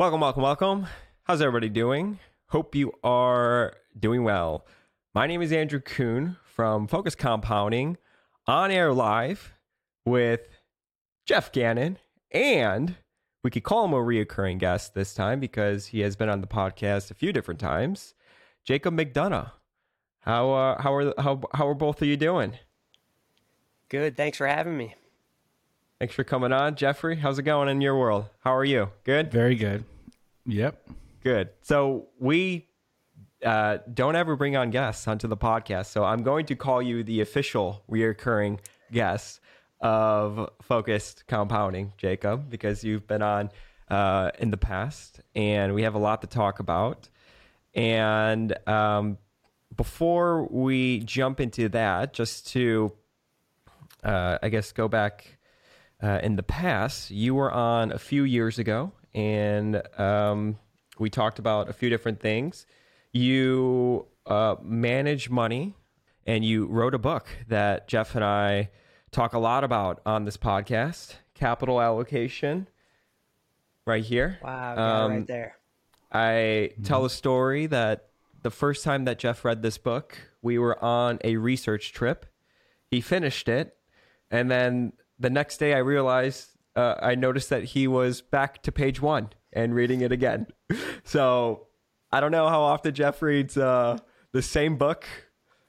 Welcome, welcome, welcome. How's everybody doing? Hope you are doing well. My name is Andrew Kuhn from Focused Compounding on air live with Geoff Gannon, and we could call him a reoccurring guest this time because he has been on the podcast a few different times. Jacob McDonough. How uh, how are how how are both of you doing? Good. Thanks for having me. Thanks for coming on, Geoffrey. How's it going in your world? How are you? Good. Very good. Yep. Good. So we uh, don't ever bring on guests onto the podcast. So I'm going to call you the official reoccurring guest of Focused Compounding, Jacob, because you've been on uh, in the past, and we have a lot to talk about. And um, before we jump into that, just to, uh, I guess, go back uh, in the past, you were on a few years ago, and um, we talked about a few different things. You uh, manage money, and you wrote a book that Geoff and I talk a lot about on this podcast capital allocation, right here. Wow, um, right there. I tell a story that the first time that Geoff read this book, we were on a research trip. He finished it, and then the next day I realized uh, I noticed that he was back to page one and reading it again. So I don't know how often Geoff reads uh, the same book,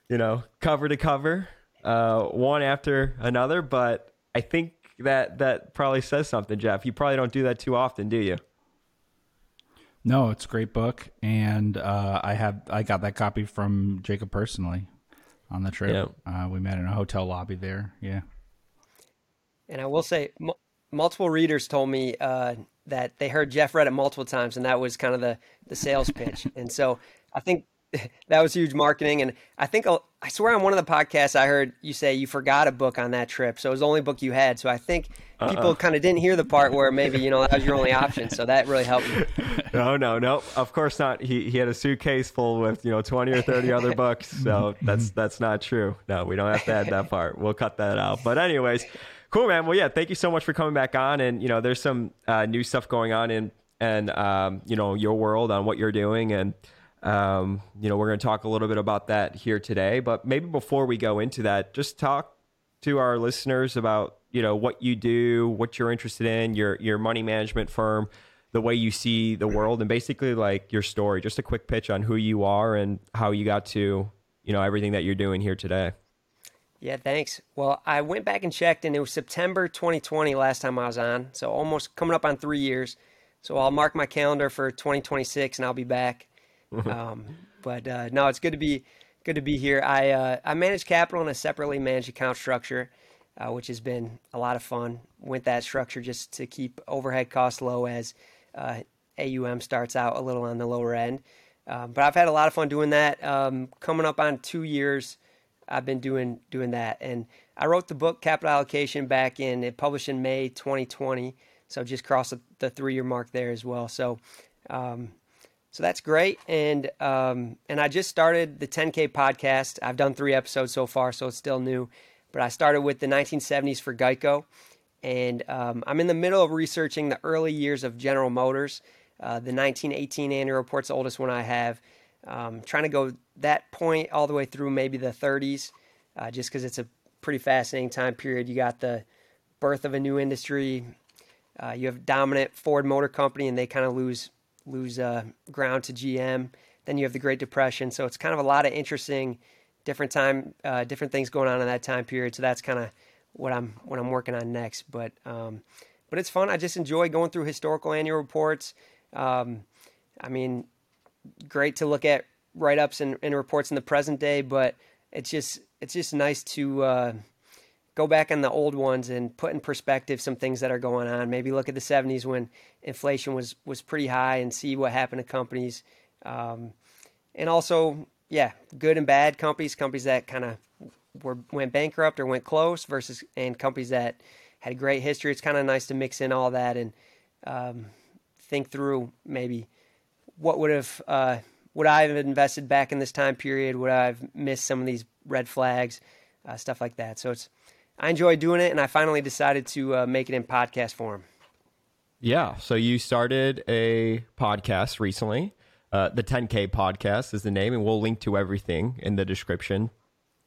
you know, cover to cover, uh, one after another, but I think that that probably says something, Geoff. You probably don't do that too often, do you? No, it's a great book, and uh, I have I got that copy from Jacob personally on the trip. Yeah. Uh, we met in a hotel lobby there. Yeah. And I will say, m- multiple readers told me uh, that they heard Geoff read it multiple times, and that was kind of the the sales pitch. and so I think that was huge marketing. And I think I swear on one of the podcasts I heard you say you forgot a book on that trip, so it was the only book you had. So I think people uh-uh. kind of didn't hear the part where maybe you know that was your only option. So that really helped me. No, no, no. Of course not. He he had a suitcase full with you know twenty or thirty other books. So that's that's not true. No, we don't have to add that part. We'll cut that out. But anyways. Cool, man. Well, yeah, thank you so much for coming back on. And you know, there's some uh, new stuff going on in and um, you know your world on what you're doing, and um, you know we're going to talk a little bit about that here today. But maybe before we go into that, just talk to our listeners about you know what you do, what you're interested in, your your money management firm, the way you see the world, and basically like your story. Just a quick pitch on who you are and how you got to you know everything that you're doing here today. Yeah, thanks. Well, I went back and checked, and it was September 2020 last time I was on. So almost coming up on three years. So I'll mark my calendar for 2026, and I'll be back. um, but uh, no, it's good to be good to be here. I uh, I manage capital in a separately managed account structure, uh, which has been a lot of fun. Went that structure just to keep overhead costs low as uh, AUM starts out a little on the lower end. Um, but I've had a lot of fun doing that. Um, coming up on two years I've been doing doing that. And I wrote the book Capital Allocation back in it published in May 2020. So just crossed the three year mark there as well. So um, so that's great. And um, and I just started the 10K podcast. I've done three episodes so far, so it's still new. But I started with the 1970s for Geico, and um, I'm in the middle of researching the early years of General Motors. Uh, the 1918 annual report's the oldest one I have. Um, trying to go that point all the way through maybe the 30s, uh, just because it's a pretty fascinating time period. You got the birth of a new industry. Uh, you have dominant Ford Motor Company, and they kind of lose lose uh, ground to GM. Then you have the Great Depression, so it's kind of a lot of interesting, different time, uh, different things going on in that time period. So that's kind of what I'm what I'm working on next. But um, but it's fun. I just enjoy going through historical annual reports. Um, I mean, great to look at write ups and, and, reports in the present day, but it's just it's just nice to uh, go back on the old ones and put in perspective some things that are going on. Maybe look at the '70s when inflation was was pretty high and see what happened to companies, um, and also yeah, good and bad companies, companies that kind of were went bankrupt or went close versus and companies that had a great history. It's kind of nice to mix in all that and um, think through maybe what would have uh, would I have invested back in this time period? Would I have missed some of these red flags, uh, stuff like that? So it's I enjoy doing it, and I finally decided to uh, make it in podcast form. Yeah. So you started a podcast recently. Uh, the 10K podcast is the name, and we'll link to everything in the description.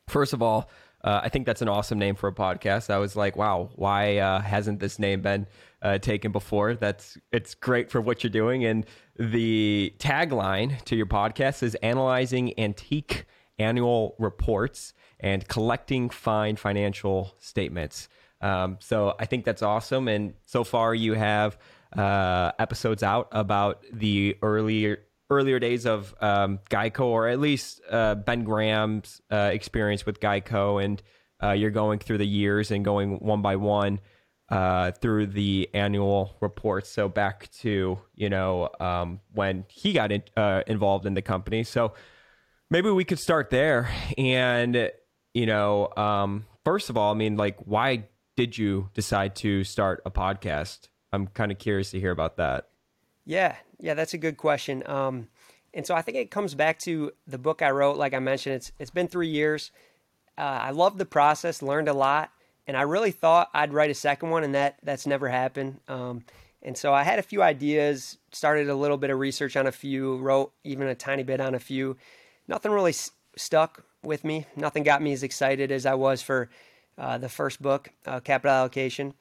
First of all, uh, I think that's an awesome name for a podcast. I was like, wow, why uh, hasn't this name been uh, taken before? That's it's great for what you're doing. And the tagline to your podcast is analyzing antique annual reports and collecting fine financial statements. Um, so I think that's awesome. And so far, you have uh, episodes out about the earlier earlier days of um, Geico, or at least uh, Ben Graham's uh, experience with Geico, and uh, you're going through the years and going one by one uh, through the annual reports. So back to you know um, when he got in, uh, involved in the company. So maybe we could start there. And you know, um, first of all, I mean, like, why did you decide to start a podcast? I'm kind of curious to hear about that. Yeah, yeah, that's a good question. Um, and so I think it comes back to the book I wrote. Like I mentioned, it's it's been three years. Uh, I loved the process, learned a lot, and I really thought I'd write a second one, and that that's never happened. Um, and so I had a few ideas, started a little bit of research on a few, wrote even a tiny bit on a few. Nothing really s- stuck with me. Nothing got me as excited as I was for uh, the first book, uh, Capital Allocation.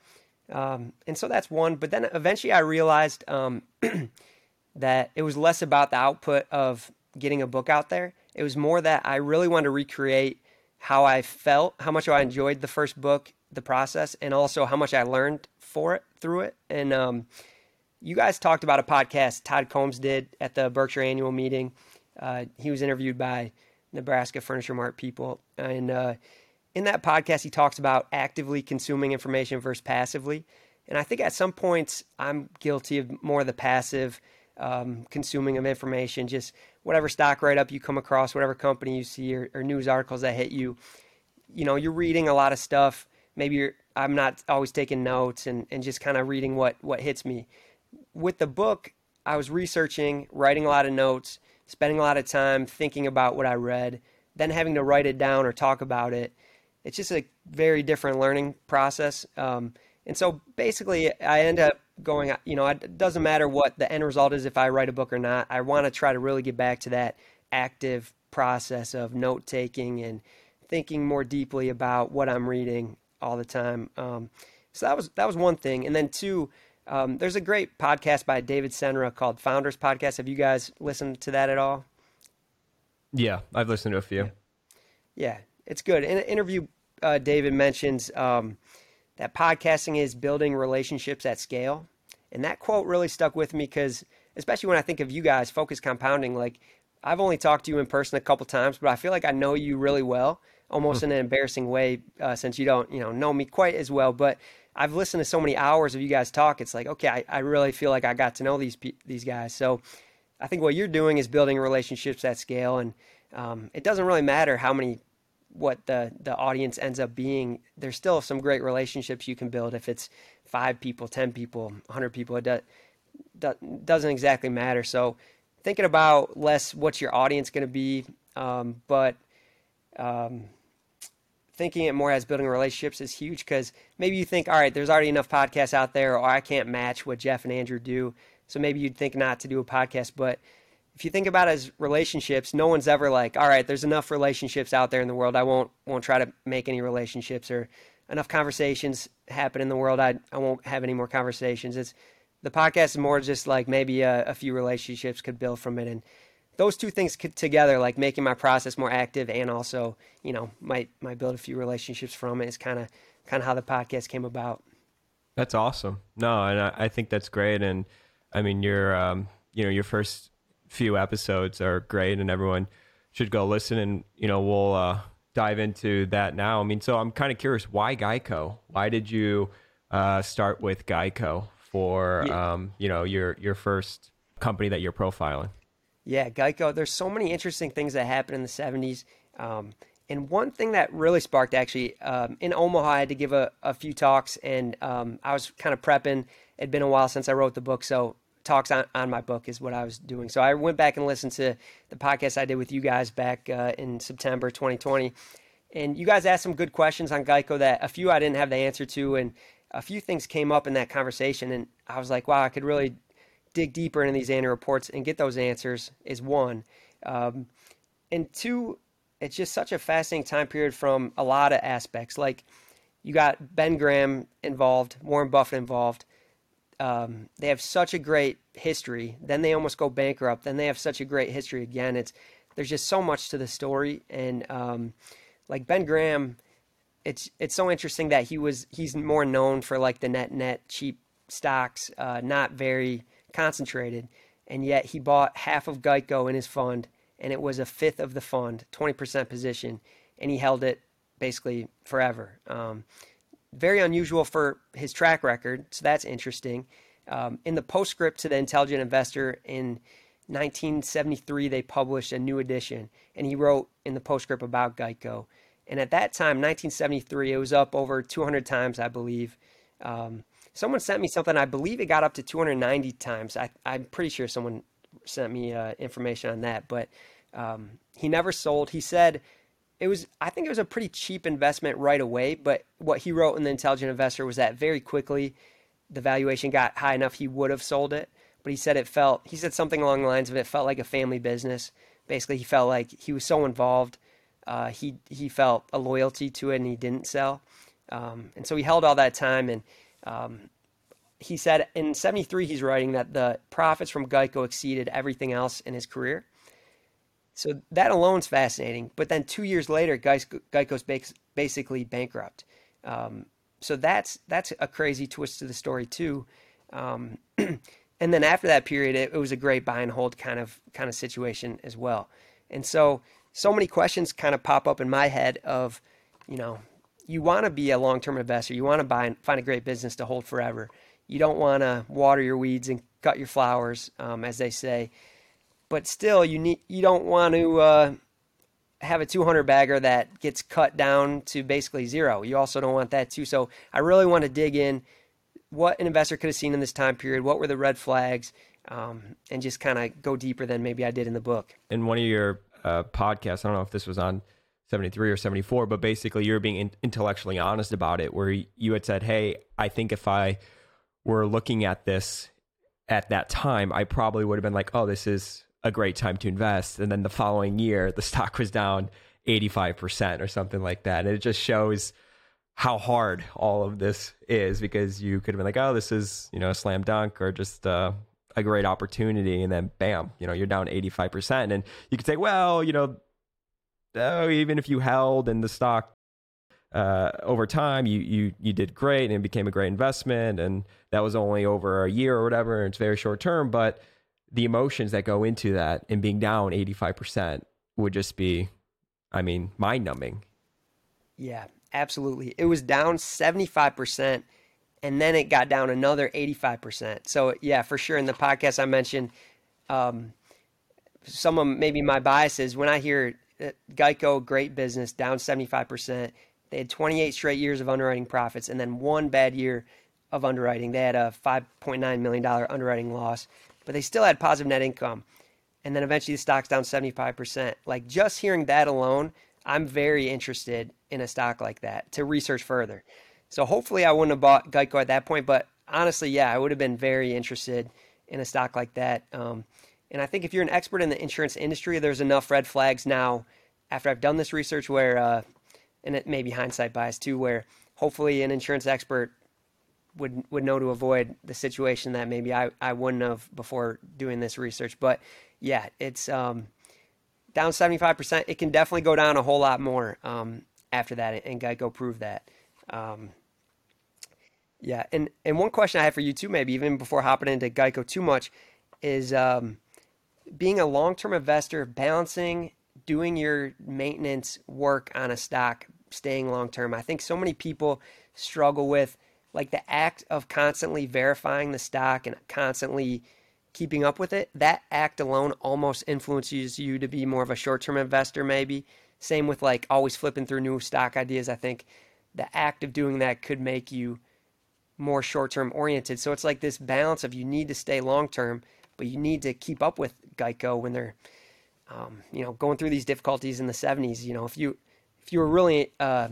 Um, and so that's one. But then eventually I realized um, that it was less about the output of getting a book out there. It was more that I really wanted to recreate how I felt, how much I enjoyed the first book, the process, and also how much I learned for it through it. And um, you guys talked about a podcast Todd Combs did at the Berkshire annual meeting. Uh, he was interviewed by Nebraska Furniture Mart people, and uh, in that podcast, he talks about actively consuming information versus passively. And I think at some points, I'm guilty of more of the passive um, consuming of information, just whatever stock write up you come across, whatever company you see, or, or, news articles that hit you. You know, you're reading a lot of stuff. Maybe I'm not always taking notes and, and just kind of reading what, what hits me. With the book, I was researching, writing a lot of notes, spending a lot of time thinking about what I read, then having to write it down or talk about it it's just a very different learning process. Um, and so basically, I end up going, you know, it doesn't matter what the end result is if I write a book or not. I want to try to really get back to that active process of note taking and thinking more deeply about what I'm reading all the time. Um, so that was that was one thing, and then two, um, there's a great podcast by David Senra called Founders Podcast. Have you guys listened to that at all? Yeah, I've listened to a few. Yeah, it's good. In an interview, uh, David mentions um, that podcasting is building relationships at scale, and that quote really stuck with me because, especially when I think of you guys, focus compounding. Like I've only talked to you in person a couple times, but I feel like I know you really well, almost hmm. in an embarrassing way, uh, since you don't, you know, know me quite as well. But I've listened to so many hours of you guys talk. It's like, okay, I, I really feel like I got to know these these guys. So I think what you're doing is building relationships at scale, and um, it doesn't really matter how many what the the audience ends up being, there's still some great relationships you can build if it's five people, ten people, hundred people. It does, doesn't exactly matter. So thinking about less what's your audience going to be, um, but um, thinking it more as building relationships is huge because maybe you think, all right, there's already enough podcasts out there, or I can't match what Geoff and Andrew do. So maybe you'd think not to do a podcast, but if you think about it as relationships, no one's ever like, all right, there's enough relationships out there in the world. I won't won't try to make any relationships or enough conversations happen in the world. I I won't have any more conversations. It's the podcast is more just like maybe a, a few relationships could build from it, and those two things together, like making my process more active and also you know might might build a few relationships from it, is kind of kind of how the podcast came about. That's awesome. No, and I, I think that's great. And I mean, your um, you know your first few episodes are great, and everyone should go listen. And you know, we'll uh, dive into that now. I mean, so I'm kind of curious, why Geico? Why did you uh, start with Geico for yeah. um, you know your your first company that you're profiling? Yeah, Geico. There's so many interesting things that happened in the '70s. Um, and one thing that really sparked actually um, in Omaha, I had to give a, a few talks, and um, I was kind of prepping. It'd been a while since I wrote the book, so talks on, on my book is what I was doing. So I went back and listened to the podcast I did with you guys back uh, in September 2020. And you guys asked some good questions on Geico that a few I didn't have the answer to. And a few things came up in that conversation, and I was like, wow, I could really dig deeper into these annual reports and get those answers. Is one, um, and two, it's just such a fascinating time period from a lot of aspects. Like you got Ben Graham involved, Warren Buffett involved. Um, they have such a great history. Then they almost go bankrupt. Then they have such a great history again. It's there's just so much to the story, and um, like Ben Graham, it's it's so interesting that he was he's more known for like the net net cheap stocks, uh, not very concentrated, and yet he bought half of Geico in his fund, and it was a fifth of the fund, twenty percent position, and he held it basically forever. Um, very unusual for his track record, so that's interesting. Um, in the postscript to the Intelligent Investor in 1973, they published a new edition, and he wrote in the postscript about Geico. And at that time, 1973, it was up over 200 times, I believe. Um, someone sent me something. I believe it got up to 290 times. I, am pretty sure someone sent me uh, information on that. But um, he never sold. He said it was. I think it was a pretty cheap investment right away. But what he wrote in the Intelligent Investor was that very quickly the valuation got high enough he would have sold it. But he said it felt. He said something along the lines of it felt like a family business. Basically, he felt like he was so involved uh, he he felt a loyalty to it and he didn't sell, um, and so he held all that time. And um, he said in '73 he's writing that the profits from Geico exceeded everything else in his career. So that alone's fascinating. But then two years later, Geico's basically bankrupt. Um, so that's that's a crazy twist to the story too. Um, and then after that period, it, it was a great buy and hold kind of kind of situation as well. And so so many questions kind of pop up in my head of, you know, you want to be a long-term investor. You want to buy and find a great business to hold forever. You don't want to water your weeds and cut your flowers, um, as they say. But still, you need you don't want to uh, have a 200 bagger that gets cut down to basically zero. You also don't want that too. So I really want to dig in what an investor could have seen in this time period. What were the red flags? Um, and just kind of go deeper than maybe I did in the book. In one of your uh, podcast. I don't know if this was on 73 or 74, but basically you're being in- intellectually honest about it, where you had said, Hey, I think if I were looking at this at that time, I probably would have been like, Oh, this is a great time to invest. And then the following year, the stock was down 85% or something like that. And it just shows how hard all of this is because you could have been like, Oh, this is, you know, a slam dunk or just, uh, a great opportunity and then bam, you know, you're down 85%. And you could say, well, you know, oh, even if you held in the stock uh, over time, you, you, you did great and it became a great investment. And that was only over a year or whatever. It's very short term, but the emotions that go into that and being down 85% would just be, I mean, mind numbing. Yeah, absolutely. It was down 75% and then it got down another 85%. So yeah, for sure. In the podcast I mentioned, um, some of maybe my biases when I hear uh, Geico, great business, down 75%. They had 28 straight years of underwriting profits and then one bad year of underwriting. They had a $5.9 million underwriting loss, but they still had positive net income. And then eventually the stock's down 75%. Like just hearing that alone, I'm very interested in a stock like that to research further. So hopefully I wouldn't have bought Geico at that point, but honestly, yeah, I would have been very interested in a stock like that. Um, and I think if you're an expert in the insurance industry, there's enough red flags now after I've done this research where, uh, and it may be hindsight bias too, where hopefully an insurance expert would would know to avoid the situation that maybe I, I wouldn't have before doing this research. But yeah, it's um, down 75%. It can definitely go down a whole lot more um, after that, and Geico proved that. Um, yeah, and and one question I have for you too, maybe even before hopping into Geico too much, is um, being a long-term investor, balancing doing your maintenance work on a stock, staying long-term. I think so many people struggle with like the act of constantly verifying the stock and constantly keeping up with it. That act alone almost influences you to be more of a short-term investor, maybe. Same with like always flipping through new stock ideas. I think the act of doing that could make you more short term oriented. So it's like this balance of you need to stay long term, but you need to keep up with Geico when they're, um, you know, going through these difficulties in the 70s. You know, if you if you were really uh,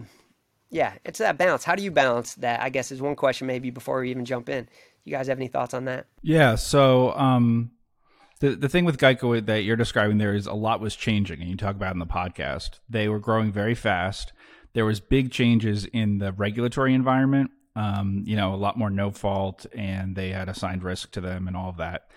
yeah, it's that balance. How do you balance that? I guess is one question maybe before we even jump in. You guys have any thoughts on that? Yeah. So um, the the thing with Geico that you're describing there is a lot was changing, and you talk about in the podcast. They were growing very fast. There was big changes in the regulatory environment. Um, you know, a lot more no fault, and they had assigned risk to them, and all of that.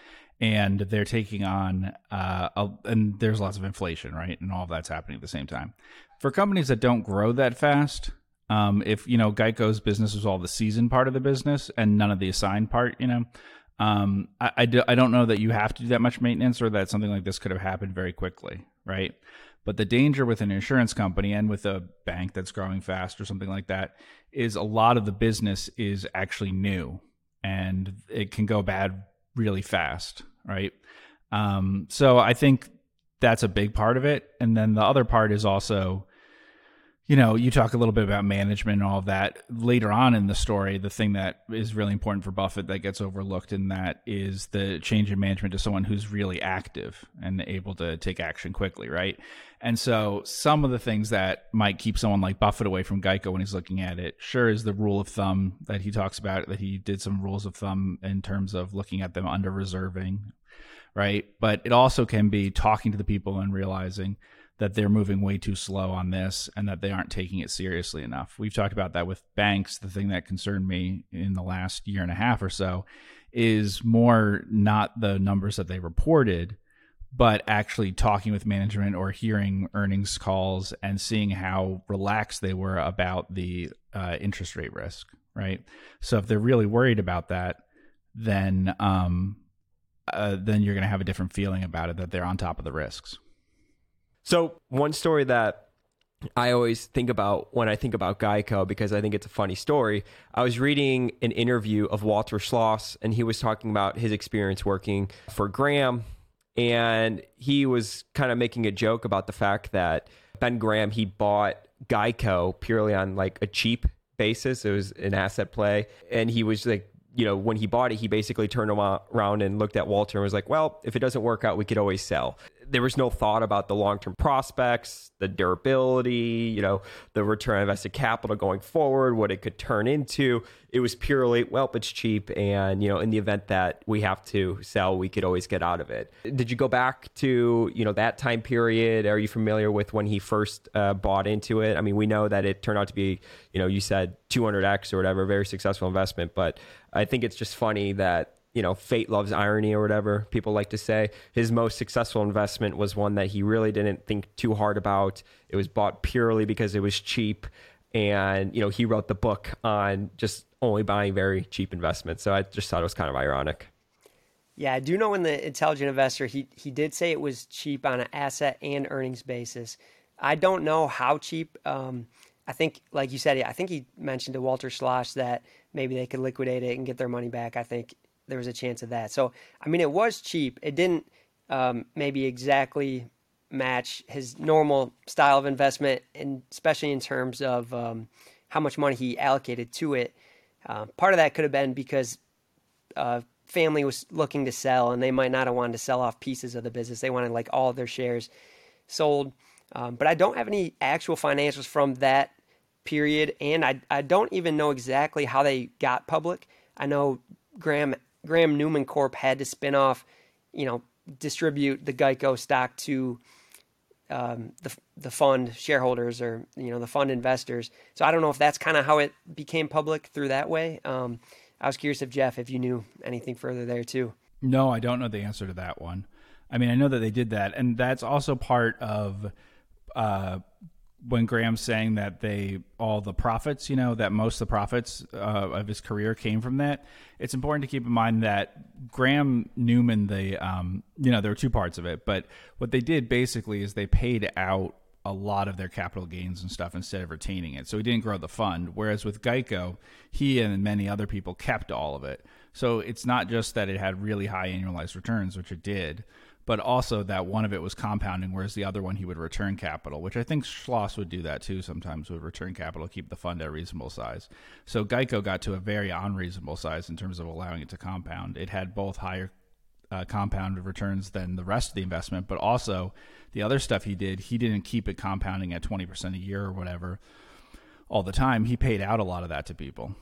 And they're taking on, uh, a, and there's lots of inflation, right? And all of that's happening at the same time. For companies that don't grow that fast, um, if you know Geico's business was all the season part of the business and none of the assigned part, you know, um, I, I, do, I don't know that you have to do that much maintenance or that something like this could have happened very quickly, right? But the danger with an insurance company and with a bank that's growing fast or something like that is a lot of the business is actually new and it can go bad really fast, right? Um, so I think that's a big part of it. And then the other part is also you know, you talk a little bit about management and all of that later on in the story. The thing that is really important for Buffett that gets overlooked in that is the change in management to someone who's really active and able to take action quickly, right? And so, some of the things that might keep someone like Buffett away from Geico when he's looking at it, sure, is the rule of thumb that he talks about, that he did some rules of thumb in terms of looking at them under reserving, right? But it also can be talking to the people and realizing that they're moving way too slow on this and that they aren't taking it seriously enough. We've talked about that with banks. The thing that concerned me in the last year and a half or so is more not the numbers that they reported, but actually talking with management or hearing earnings calls and seeing how relaxed they were about the uh, interest rate risk, right? So if they're really worried about that, then um, uh, then you're going to have a different feeling about it that they're on top of the risks. So one story that I always think about when I think about Geico because I think it's a funny story. I was reading an interview of Walter Schloss, and he was talking about his experience working for Graham, and he was kind of making a joke about the fact that Ben Graham he bought Geico purely on like a cheap basis. It was an asset play, and he was like you know, when he bought it, he basically turned around and looked at Walter and was like, well, if it doesn't work out, we could always sell there was no thought about the long term prospects, the durability, you know, the return on invested capital going forward, what it could turn into. It was purely, well, it's cheap. And, you know, in the event that we have to sell, we could always get out of it. Did you go back to, you know, that time period? Are you familiar with when he first uh, bought into it? I mean, we know that it turned out to be, you know, you said 200x or whatever, very successful investment. But I think it's just funny that you know, fate loves irony or whatever people like to say. His most successful investment was one that he really didn't think too hard about. It was bought purely because it was cheap. And, you know, he wrote the book on just only buying very cheap investments. So I just thought it was kind of ironic. Yeah, I do know in the intelligent investor, he, he did say it was cheap on an asset and earnings basis. I don't know how cheap. Um, I think, like you said, I think he mentioned to Walter Schloss that maybe they could liquidate it and get their money back. I think there was a chance of that. So, I mean, it was cheap. It didn't um, maybe exactly match his normal style of investment, and especially in terms of um, how much money he allocated to it. Uh, part of that could have been because uh, family was looking to sell, and they might not have wanted to sell off pieces of the business. They wanted like all of their shares sold. Um, but I don't have any actual financials from that period, and I I don't even know exactly how they got public. I know Graham Graham Newman Corp had to spin off, you know, distribute the Geico stock to um, the the fund shareholders or you know the fund investors. So I don't know if that's kind of how it became public through that way. Um, I was curious if Geoff, if you knew anything further there too. No, I don't know the answer to that one. I mean, I know that they did that, and that's also part of uh, when Graham's saying that they all the profits, you know, that most of the profits uh, of his career came from that. It's important to keep in mind that Graham Newman, the um, you know, there are two parts of it, but what they did basically is they paid out a lot of their capital gains and stuff instead of retaining it. So he didn't grow the fund. Whereas with Geico, he and many other people kept all of it. So it's not just that it had really high annualized returns, which it did, but also that one of it was compounding, whereas the other one he would return capital, which I think Schloss would do that too. Sometimes would return capital, keep the fund at a reasonable size. So Geico got to a very unreasonable size in terms of allowing it to compound. It had both higher uh, compounded returns than the rest of the investment, but also the other stuff he did, he didn't keep it compounding at twenty percent a year or whatever. all the time, he paid out a lot of that to people.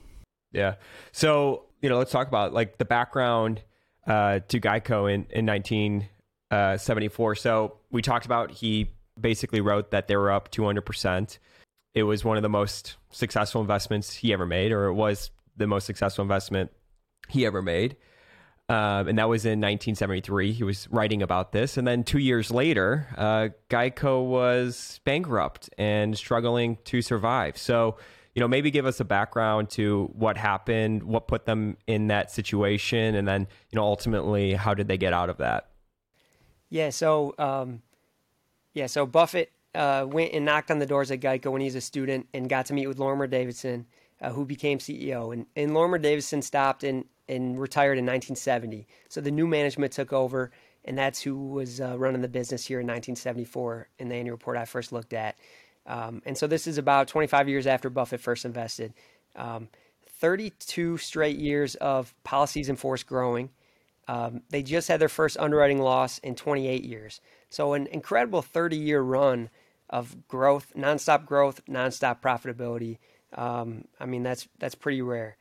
Yeah. So, you know, let's talk about like the background uh, to Geico in, in 1974. Uh, so we talked about he basically wrote that they were up 200%. It was one of the most successful investments he ever made, or it was the most successful investment he ever made. Um, and that was in 1973. He was writing about this. And then two years later, uh, Geico was bankrupt and struggling to survive. So, you know, maybe give us a background to what happened, what put them in that situation, and then, you know, ultimately, how did they get out of that? Yeah. So, um, yeah. So Buffett uh, went and knocked on the doors at Geico when he was a student and got to meet with Lorimer Davidson, uh, who became CEO. And, and Lorimer Davidson stopped in and retired in 1970. So the new management took over, and that's who was uh, running the business here in 1974 in the annual report I first looked at. Um, and so this is about 25 years after Buffett first invested. Um, 32 straight years of policies in force growing. Um, they just had their first underwriting loss in 28 years. So an incredible 30 year run of growth, nonstop growth, nonstop profitability. Um, I mean, that's that's pretty rare.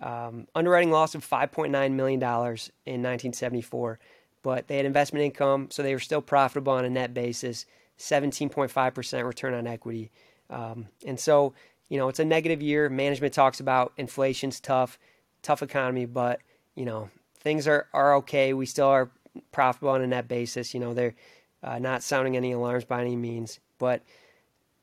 Um, underwriting loss of $5.9 million in 1974, but they had investment income, so they were still profitable on a net basis, 17.5% return on equity. Um, and so, you know, it's a negative year. Management talks about inflation's tough, tough economy, but, you know, things are, are okay. We still are profitable on a net basis. You know, they're uh, not sounding any alarms by any means, but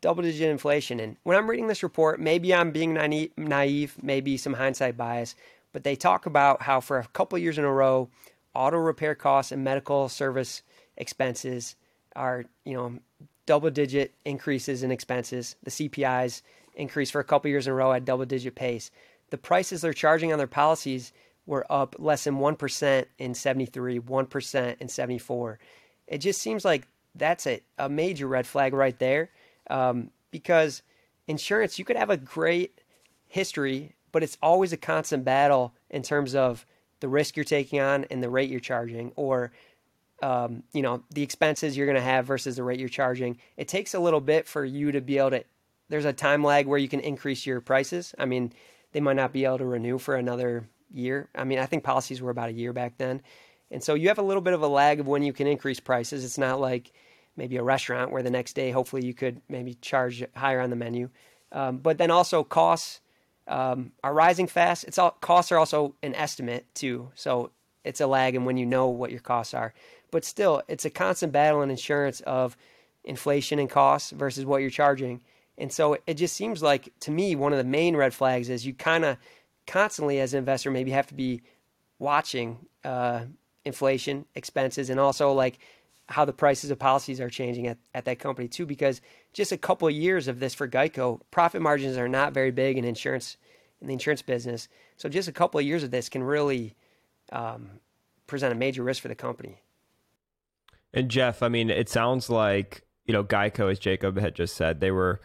double digit inflation. And when I'm reading this report, maybe I'm being naive, maybe some hindsight bias, but they talk about how for a couple years in a row, auto repair costs and medical service expenses are, you know, double digit increases in expenses. The CPIs increased for a couple years in a row at double digit pace. The prices they're charging on their policies were up less than 1% in 73, 1% in 74. It just seems like that's a, a major red flag right there um, because insurance, you could have a great history, but it's always a constant battle in terms of the risk you're taking on and the rate you're charging, or um, you know the expenses you're going to have versus the rate you're charging. It takes a little bit for you to be able to. There's a time lag where you can increase your prices. I mean, they might not be able to renew for another year. I mean, I think policies were about a year back then. And so you have a little bit of a lag of when you can increase prices. It's not like maybe a restaurant where the next day hopefully you could maybe charge higher on the menu. Um, but then also costs um, are rising fast. It's all costs are also an estimate too, so it's a lag and when you know what your costs are. But still, it's a constant battle in insurance of inflation and costs versus what you're charging. And so it just seems like to me one of the main red flags is you kind of constantly as an investor maybe have to be watching uh, inflation expenses and also like how the prices of policies are changing at, at that company too because just a couple of years of this for geico profit margins are not very big in insurance in the insurance business. So just a couple of years of this can really um, present a major risk for the company. And jeff i mean it sounds like you know geico as jacob had just said they were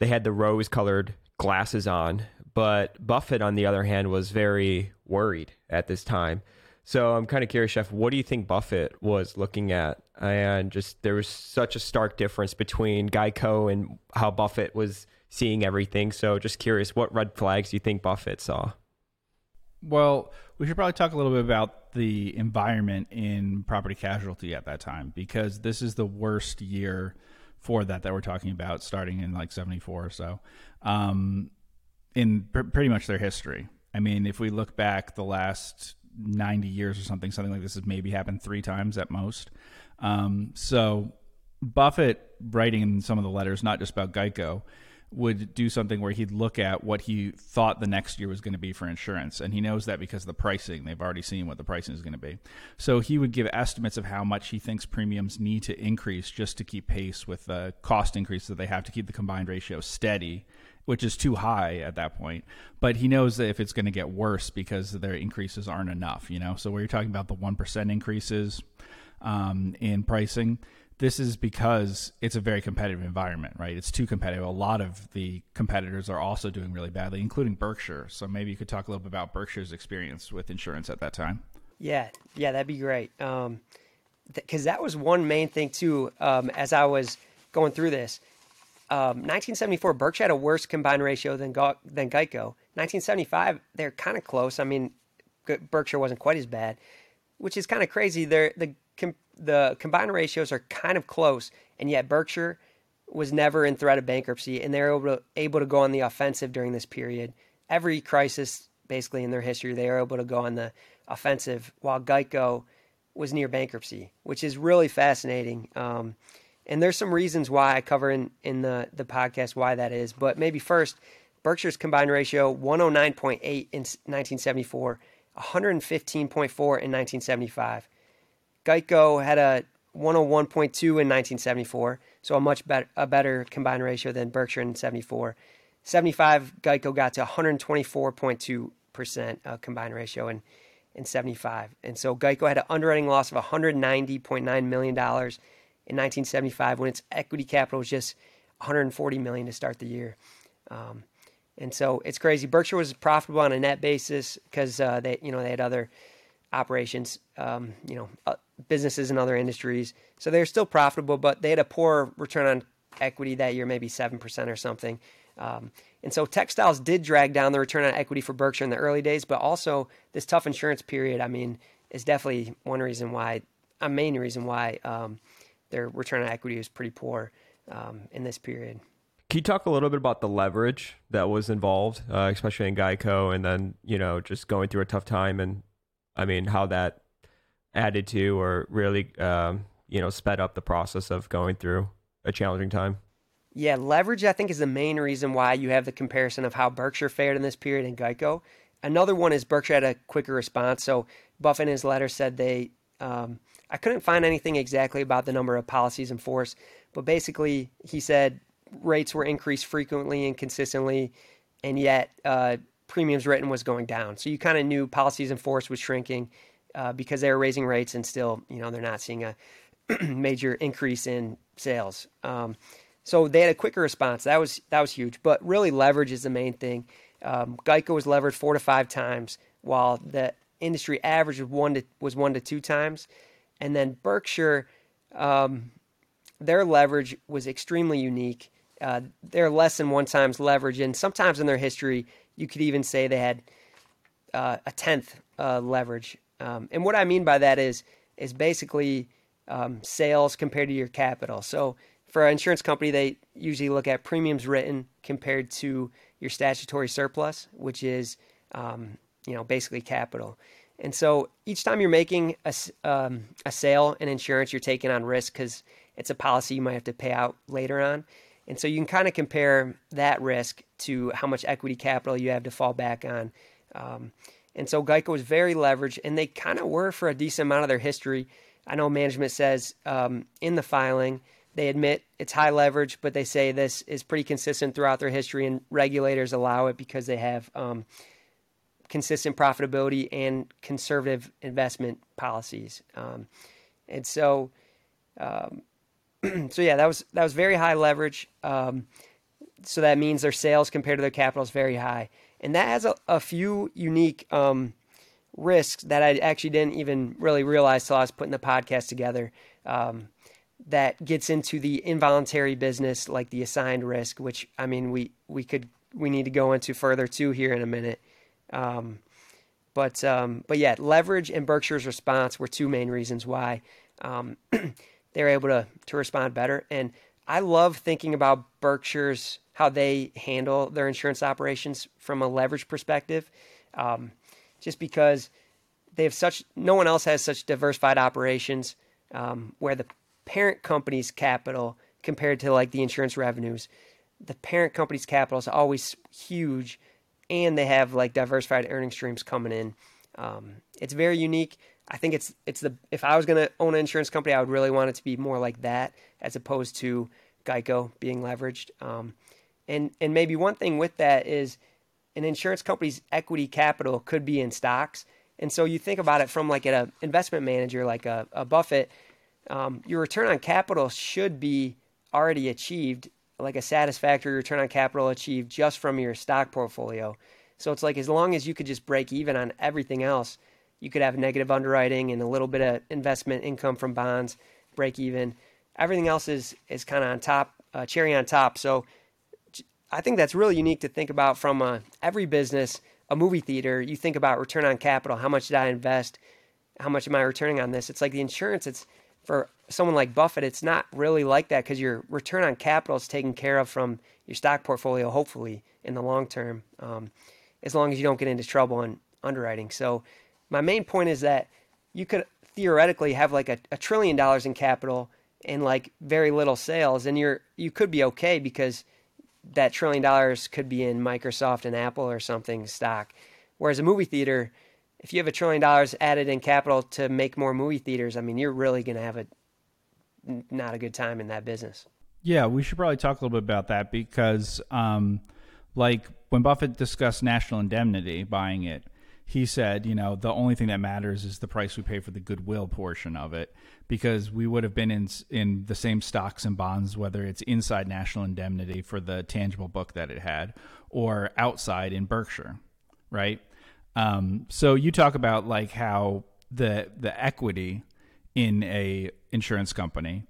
they had the rose colored glasses on but buffett on the other hand was very worried at this time so I'm kind of curious, Geoff, what do you think Buffett was looking at? And just there was such a stark difference between Geico and how Buffett was seeing everything. So just curious, what red flags do you think Buffett saw? Well, we should probably talk a little bit about the environment in property casualty at that time because this is the worst year for that that we're talking about, starting in like '74 or so, um, in pr- pretty much their history. I mean, if we look back the last 90 years or something. Something like this has maybe happened three times at most. Um, so Buffett, writing in some of the letters, not just about Geico, would do something where he'd look at what he thought the next year was going to be for insurance. And he knows that because of the pricing. They've already seen what the pricing is going to be. So he would give estimates of how much he thinks premiums need to increase just to keep pace with the cost increase that they have to keep the combined ratio steady which is too high at that point. But he knows that if it's going to get worse because their increases aren't enough, you know. So where you're talking about the one percent increases um, in pricing, this is because it's a very competitive environment, right? It's too competitive. A lot of the competitors are also doing really badly, including Berkshire. So maybe you could talk a little bit about Berkshire's experience with insurance at that time. Yeah, yeah, that'd be great. Um, because th- that was one main thing too. Um, as I was going through this, um, 1974, Berkshire had a worse combined ratio than than Geico. 1975, they're kind of close. I mean, Berkshire wasn't quite as bad, which is kind of crazy. They're, the com- the combined ratios are kind of close, and yet Berkshire was never in threat of bankruptcy, and they're able to, able to go on the offensive during this period. Every crisis, basically in their history, they were able to go on the offensive, while Geico was near bankruptcy, which is really fascinating. Um, and there's some reasons why I cover in, in the, the podcast why that is. But maybe first, Berkshire's combined ratio 109.8 in 1974, 115.4 in 1975. Geico had a 101.2 in 1974, so a much better a better combined ratio than Berkshire in 74. 75 Geico got to 124.2 percent uh, combined ratio in in 75, and so Geico had an underwriting loss of 190.9 million dollars in 1975 when its equity capital was just 140 million to start the year. Um, and so it's crazy. Berkshire was profitable on a net basis because uh, they, you know, they had other operations, um, you know, uh, businesses in other industries. So they're still profitable, but they had a poor return on equity that year, maybe seven percent or something. Um, and so textiles did drag down the return on equity for Berkshire in the early days, but also this tough insurance period. I mean, is definitely one reason why, a main reason why um, their return on equity was pretty poor um, in this period. Can you talk a little bit about the leverage that was involved, uh, especially in Geico, and then you know just going through a tough time, and I mean how that added to or really um, you know sped up the process of going through a challenging time. Yeah, leverage I think is the main reason why you have the comparison of how Berkshire fared in this period and Geico. Another one is Berkshire had a quicker response. So Buffett in his letter said they um, I couldn't find anything exactly about the number of policies in force, but basically he said rates were increased frequently and consistently, and yet uh, premiums written was going down. So you kind of knew policies in force was shrinking uh, because they were raising rates, and still, you know, they're not seeing a major increase in sales. Um, so they had a quicker response. That was that was huge. But really, leverage is the main thing. Um, Geico was levered four to five times, while the industry average was one to was one to two times. And then Berkshire, um, their leverage was extremely unique. Uh, they're less than one times leverage, and sometimes in their history, you could even say they had uh, a tenth uh, leverage. Um, and what I mean by that is is basically um, sales compared to your capital. So for an insurance company, they usually look at premiums written compared to your statutory surplus, which is um, you know basically capital. And so each time you're making a, um, a sale in insurance, you're taking on risk because it's a policy you might have to pay out later on. And so you can kind of compare that risk to how much equity capital you have to fall back on. Um, and so Geico was very leveraged, and they kind of were for a decent amount of their history. I know management says um, in the filing they admit it's high leverage, but they say this is pretty consistent throughout their history, and regulators allow it because they have um, consistent profitability and conservative investment policies. Um, and so, um, so yeah, that was that was very high leverage. Um, so that means their sales compared to their capital is very high, and that has a, a few unique um, risks that I actually didn't even really realize till I was putting the podcast together. Um, that gets into the involuntary business, like the assigned risk, which I mean we we could we need to go into further too here in a minute. Um, but um, but yeah, leverage and Berkshire's response were two main reasons why um, they were able to to respond better. And I love thinking about Berkshire's how they handle their insurance operations from a leverage perspective, um, just because they have such no one else has such diversified operations um, where the parent company's capital compared to like the insurance revenues, the parent company's capital is always huge and they have like diversified earning streams coming in. Um, it's very unique. I think it's it's the if I was going to own an insurance company, I would really want it to be more like that as opposed to Geico being leveraged. Um, and and maybe one thing with that is an insurance company's equity capital could be in stocks. And so you think about it from like an investment manager like a, a Buffett, um, your return on capital should be already achieved like a satisfactory return on capital achieved just from your stock portfolio. So it's like as long as you could just break even on everything else, you could have negative underwriting and a little bit of investment income from bonds, break even. Everything else is is kind of on top uh, cherry on top. So I think that's really unique to think about from uh, every business. A movie theater, you think about return on capital. How much did I invest? How much am I returning on this? It's like the insurance. It's for someone like Buffett. It's not really like that because your return on capital is taken care of from your stock portfolio, hopefully in the long term, um, as long as you don't get into trouble on underwriting. So my main point is that you could theoretically have like a, a trillion dollars in capital and like very little sales, and you're you could be okay because that trillion dollars could be in Microsoft and Apple or something stock. Whereas a movie theater, if you have a trillion dollars added in capital to make more movie theaters, I mean, you're really going to have a not a good time in that business. Yeah, we should probably talk a little bit about that because, um, like when Buffett discussed National Indemnity buying it, he said, you know, the only thing that matters is the price we pay for the goodwill portion of it, because we would have been in in the same stocks and bonds, whether it's inside National Indemnity for the tangible book that it had, or outside in Berkshire, right? Um, so you talk about like how the the equity in a insurance company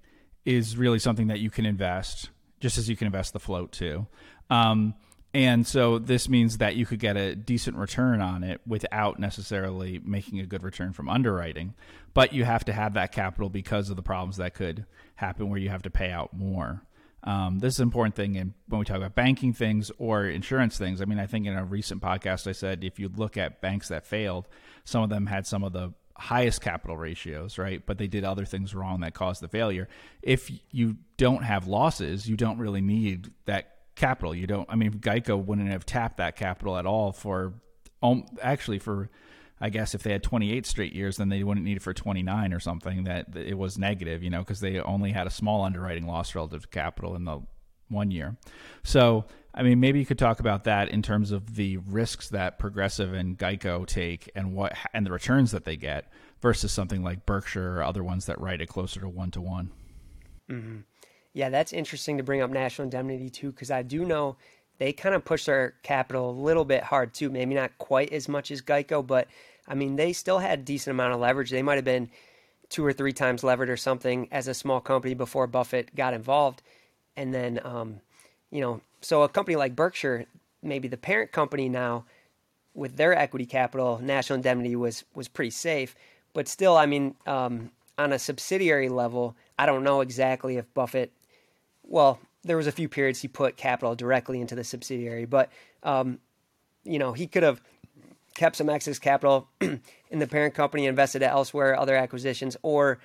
is really something that you can invest, just as you can invest the float too. Um, and so this means that you could get a decent return on it without necessarily making a good return from underwriting. But you have to have that capital because of the problems that could happen where you have to pay out more. Um, this is an important thing in, when we talk about banking things or insurance things. I mean, I think in a recent podcast, I said if you look at banks that failed, some of them had some of the highest capital ratios, right? But they did other things wrong that caused the failure. If you don't have losses, you don't really need that capital. You don't. I mean, Geico wouldn't have tapped that capital at all for, um, actually for, I guess if they had 28 straight years, then they wouldn't need it for 29 or something. That, it was negative, you know, because they only had a small underwriting loss relative to capital in the one year. So, I mean, maybe you could talk about that in terms of the risks that Progressive and Geico take and what and the returns that they get versus something like Berkshire or other ones that write it closer to one to one. Mm-hmm. Yeah, that's interesting to bring up National Indemnity too, because I do know they kind of push their capital a little bit hard too. Maybe not quite as much as Geico, but I mean they still had a decent amount of leverage. They might have been two or three times levered or something as a small company before Buffett got involved, and then um, you know, so a company like Berkshire, maybe the parent company now with their equity capital, National Indemnity was was pretty safe, but still, I mean, um, on a subsidiary level, I don't know exactly if Buffett well, there was a few periods he put capital directly into the subsidiary, but um, you know he could have kept some excess capital in the parent company, invested it elsewhere, other acquisitions, or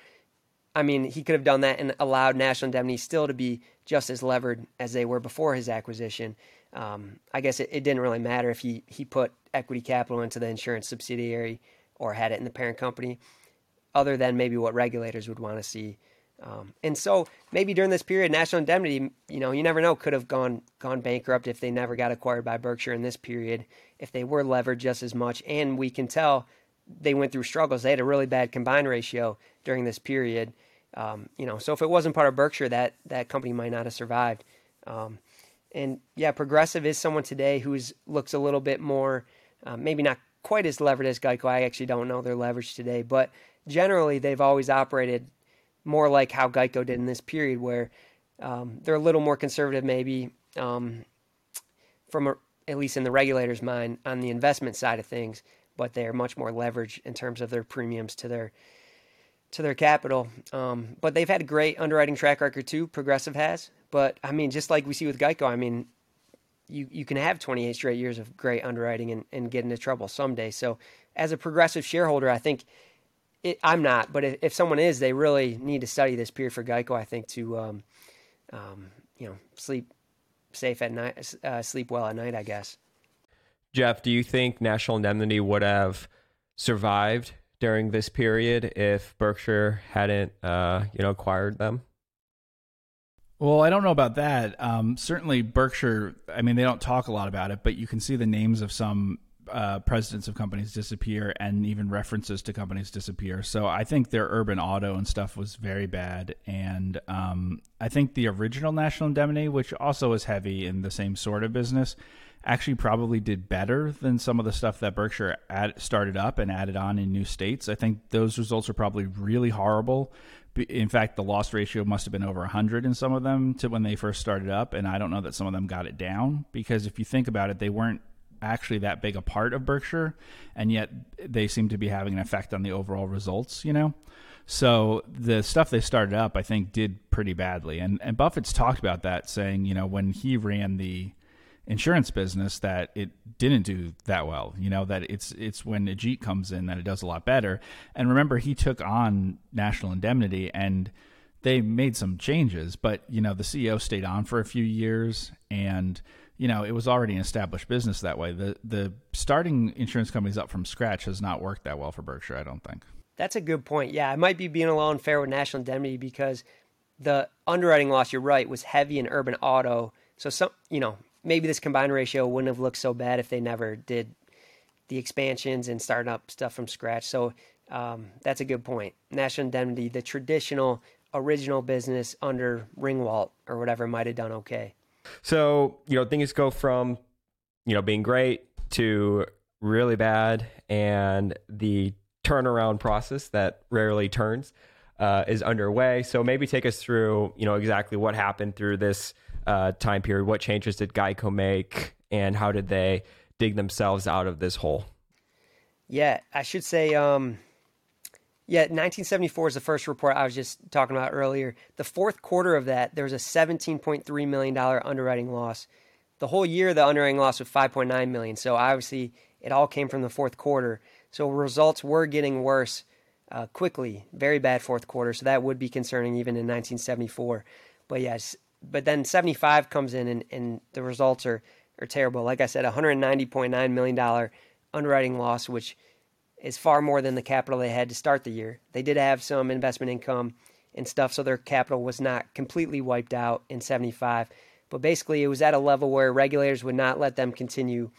I mean he could have done that and allowed National Indemnity still to be just as levered as they were before his acquisition. Um, I guess it, it didn't really matter if he he put equity capital into the insurance subsidiary or had it in the parent company, other than maybe what regulators would want to see. Um, and so maybe during this period, National Indemnity, you know, you never know, could have gone gone bankrupt if they never got acquired by Berkshire in this period, if they were levered just as much. And we can tell they went through struggles. They had a really bad combined ratio during this period. Um, you know, so if it wasn't part of Berkshire, that that company might not have survived. Um, and yeah, Progressive is someone today who looks a little bit more, uh, maybe not quite as levered as Geico. I actually don't know their leverage today, but generally they've always operated more like how Geico did in this period, where um, they're a little more conservative, maybe um, from a, at least in the regulator's mind on the investment side of things, but they're much more leveraged in terms of their premiums to their to their capital. Um, but they've had a great underwriting track record too. Progressive has, but I mean, just like we see with Geico, I mean, you you can have 28 straight years of great underwriting and, and get into trouble someday. So, as a progressive shareholder, I think it, I'm not, but if, if, someone is, they really need to study this period for Geico. I think to, um, um, you know, sleep safe at night, uh, sleep well at night. I guess. Geoff, do you think National Indemnity would have survived during this period if Berkshire hadn't, uh, you know, acquired them? Well, I don't know about that. Um, certainly, Berkshire. I mean, they don't talk a lot about it, but you can see the names of some uh, presidents of companies disappear and even references to companies disappear. So I think their urban auto and stuff was very bad. And um, I think the original National Indemnity, which also is heavy in the same sort of business, actually probably did better than some of the stuff that Berkshire add, started up and added on in new states. I think those results are probably really horrible In fact, the loss ratio must have been over 100 in some of them to when they first started up. And I don't know that some of them got it down because if you think about it, they weren't actually that big a part of Berkshire, and yet they seem to be having an effect on the overall results, you know? So the stuff they started up, I think, did pretty badly. And and Buffett's talked about that, saying, you know, when he ran the insurance business that it didn't do that well. You know that it's it's when Ajit comes in that it does a lot better. And remember, he took on National Indemnity and they made some changes, but you know the CEO stayed on for a few years and you know, it was already an established business that way. The the starting insurance companies up from scratch has not worked that well for Berkshire, I don't think. That's a good point. Yeah, I might be being a little unfair with National Indemnity because the underwriting loss, you're right, was heavy in urban auto. So some, you know, maybe this combined ratio wouldn't have looked so bad if they never did the expansions and starting up stuff from scratch. So um, that's a good point. National Indemnity, the traditional original business under Ringwalt or whatever, might have done okay. So, you know, things go from, you know, being great to really bad. And the turnaround process that rarely turns uh, is underway. So maybe take us through, you know, exactly what happened through this uh, time period. What changes did Geico make and how did they dig themselves out of this hole? Yeah, I should say, um, yeah, 1974 is the first report I was just talking about earlier. The fourth quarter of that, there was a $17.3 million underwriting loss. The whole year, the underwriting loss was 5.9 million. So obviously, it all came from the fourth quarter. So results were getting worse uh, quickly. Very bad fourth quarter. So that would be concerning even in 1974. But yes, but then 75 comes in and, and the results are, are terrible. Like I said, $190.9 million underwriting loss, which – is far more than the capital they had to start the year. They did have some investment income and stuff, so their capital was not completely wiped out in 75. But basically, it was at a level where regulators would not let them continue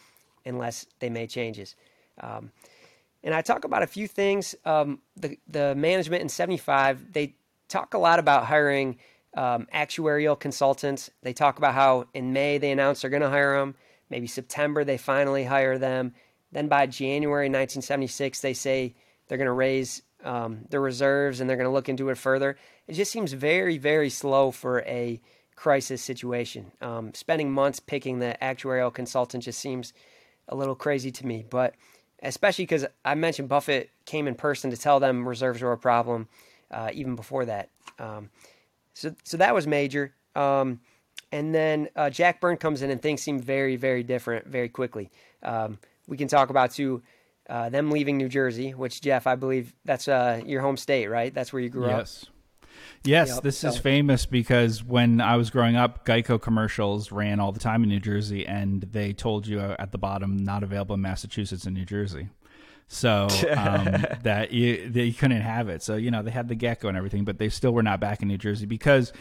unless they made changes. Um, and I talk about a few things. Um, the the management in 75, they talk a lot about hiring um, actuarial consultants. They talk about how in May they announced they're going to hire them. Maybe September they finally hire them. Then by January 1976, they say they're going to raise um, their reserves and they're going to look into it further. It just seems very, very slow for a crisis situation. Um, spending months picking the actuarial consultant just seems a little crazy to me. But especially because I mentioned Buffett came in person to tell them reserves were a problem uh, even before that. Um, so, so that was major. Um, and then uh, Jack Byrne comes in and things seem very, very different very quickly. We can talk about too uh, them leaving New Jersey, which Geoff, I believe that's uh, your home state, right? That's where you grew yes. up. Yes. Yes, yep, this so. is famous because when I was growing up, Geico commercials ran all the time in New Jersey, and they told you at the bottom, not available in Massachusetts and New Jersey. So um, that you they couldn't have it. So you know they had the gecko and everything, but they still were not back in New Jersey because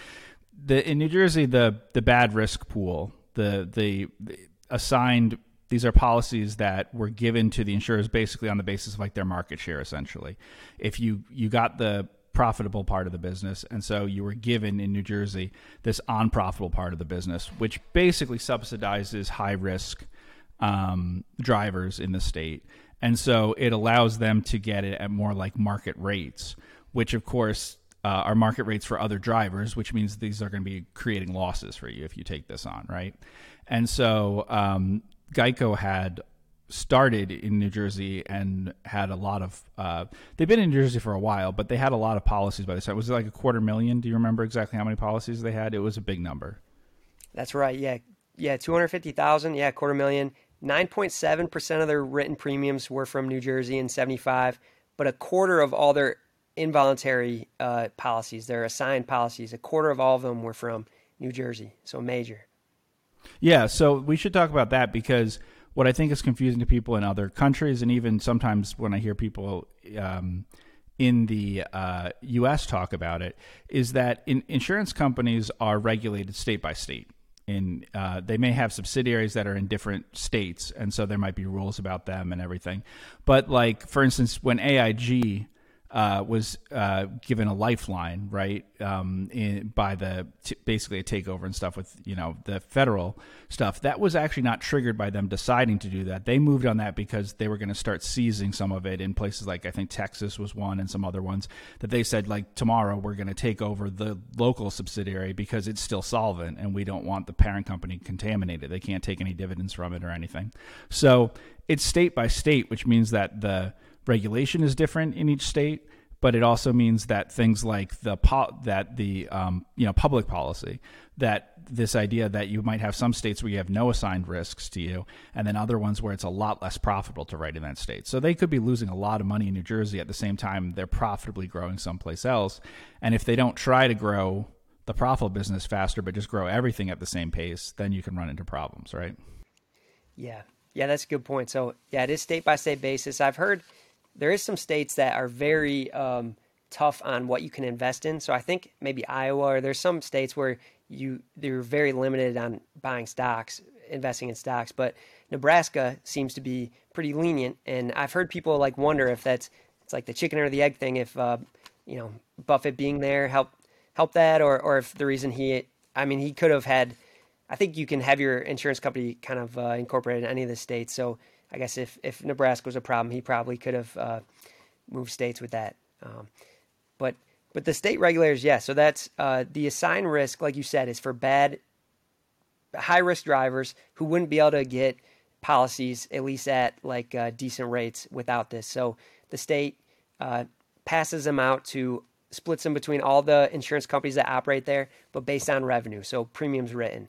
the in New Jersey the the bad risk pool the the, the assigned these are policies that were given to the insurers basically on the basis of like their market share essentially if you you got the profitable part of the business and so you were given in New Jersey this unprofitable part of the business which basically subsidizes high risk um, drivers in the state and so it allows them to get it at more like market rates which of course uh, are market rates for other drivers, which means these are going to be creating losses for you if you take this on, right? And so um, Geico had started in New Jersey and had a lot of. Uh, they've been in New Jersey for a while, but they had a lot of policies by this time. Was it like a quarter million? Do you remember exactly how many policies they had? It was a big number. That's right. Yeah, yeah, two hundred fifty thousand. Yeah, quarter million. Nine point seven percent of their written premiums were from New Jersey in seventy five, but a quarter of all their involuntary uh, policies, their assigned policies, a quarter of all of them were from New Jersey. So major. Yeah, so we should talk about that because what I think is confusing to people in other countries, and even sometimes when I hear people um, in the uh, U.S. talk about it, is that in, insurance companies are regulated state by state. In uh, they may have subsidiaries that are in different states, and so there might be rules about them and everything. But like for instance, when AIG uh, was uh, given a lifeline, right, um, in, by the t- basically a takeover and stuff with you know the federal stuff. That was actually not triggered by them deciding to do that. They moved on that because they were going to start seizing some of it in places like I think Texas was one and some other ones that they said like tomorrow we're going to take over the local subsidiary because it's still solvent and we don't want the parent company contaminated. They can't take any dividends from it or anything. So it's state by state, which means that the regulation is different in each state, but it also means that things like the po- that the um, you know public policy that this idea that you might have some states where you have no assigned risks to you, and then other ones where it's a lot less profitable to write in that state. So they could be losing a lot of money in New Jersey at the same time they're profitably growing someplace else. And if they don't try to grow the profitable business faster, but just grow everything at the same pace, then you can run into problems, right? Yeah, yeah, that's a good point. So yeah, it is state by state basis. I've heard there is some states that are very um, tough on what you can invest in. So I think maybe Iowa or there's some states where you they're very limited on buying stocks, investing in stocks. But Nebraska seems to be pretty lenient, and I've heard people like wonder if that's it's like the chicken or the egg thing. If uh, you know Buffett being there help help that, or or if the reason he, I mean, he could have had. I think you can have your insurance company kind of uh, incorporated in any of the states. So I guess if, if Nebraska was a problem, he probably could have uh, moved states with that. Um, but but the state regulators, yeah. So that's uh, the assigned risk, like you said, is for bad, high risk drivers who wouldn't be able to get policies at least at like uh, decent rates without this. So the state uh, passes them out to splits them between all the insurance companies that operate there, but based on revenue, so premiums written.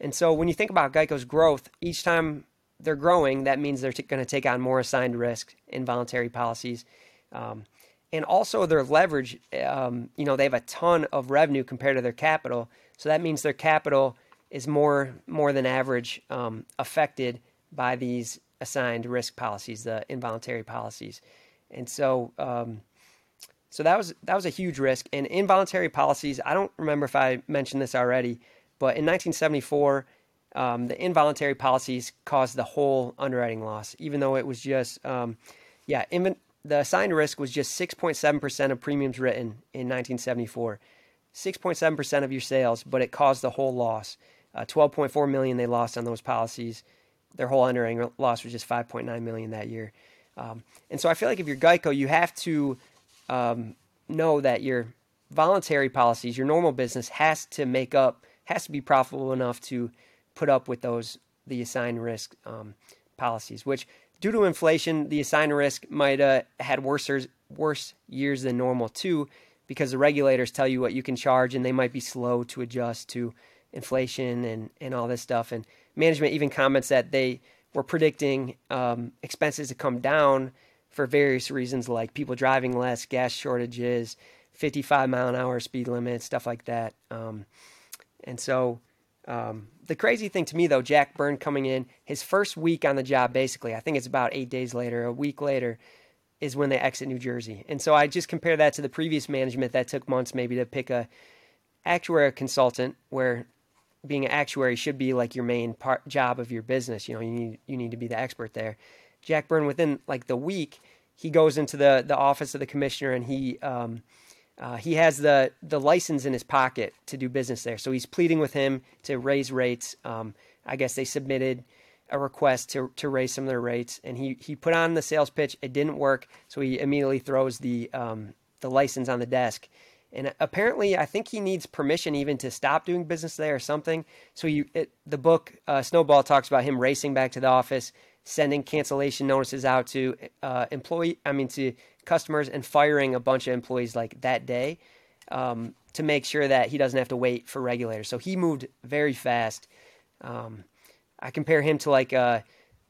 And so when you think about Geico's growth, each time they're growing, that means they're t- going to take on more assigned risk in voluntary policies. Um, and also their leverage, um, you know, they have a ton of revenue compared to their capital. So that means their capital is more more than average um, affected by these assigned risk policies, the involuntary policies. And so, um, so that was that was a huge risk. And involuntary policies, I don't remember if I mentioned this already, but in 1974 um, the involuntary policies caused the whole underwriting loss, even though it was just, um, yeah, inv- the assigned risk was just 6.7% of premiums written in 1974. 6.7% of your sales, but it caused the whole loss. Uh, 12.4 million they lost on those policies. Their whole underwriting loss was just 5.9 million that year. Um, and so I feel like if you're Geico, you have to um, know that your voluntary policies, your normal business, has to make up, has to be profitable enough to put up with those the assigned risk um, policies, which due to inflation, the assigned risk might have uh, had worse worse years than normal too, because the regulators tell you what you can charge, and they might be slow to adjust to inflation and and all this stuff. And management even comments that they were predicting um, expenses to come down for various reasons, like people driving less, gas shortages, 55 mile an hour speed limit, stuff like that. Um, and so um, the crazy thing to me, though, Jack Byrne coming in, his first week on the job, basically, I think it's about eight days later, a week later, is when they exit New Jersey. And so I just compare that to the previous management that took months maybe to pick a actuary consultant, where being an actuary should be like your main part job of your business. You know, you need you need to be the expert there. Jack Byrne, within like the week, he goes into the the office of the commissioner and he um, uh, he has the the license in his pocket to do business there, so he's pleading with him to raise rates. Um, I guess they submitted a request to to raise some of their rates, and he he put on the sales pitch. It didn't work, so he immediately throws the um, the license on the desk. And apparently, I think he needs permission even to stop doing business there or something. So you, it, the book uh, Snowball talks about him racing back to the office, sending cancellation notices out to uh, employee. I mean to customers and firing a bunch of employees like that day um, to make sure that he doesn't have to wait for regulators. So he moved very fast. Um, I compare him to like a,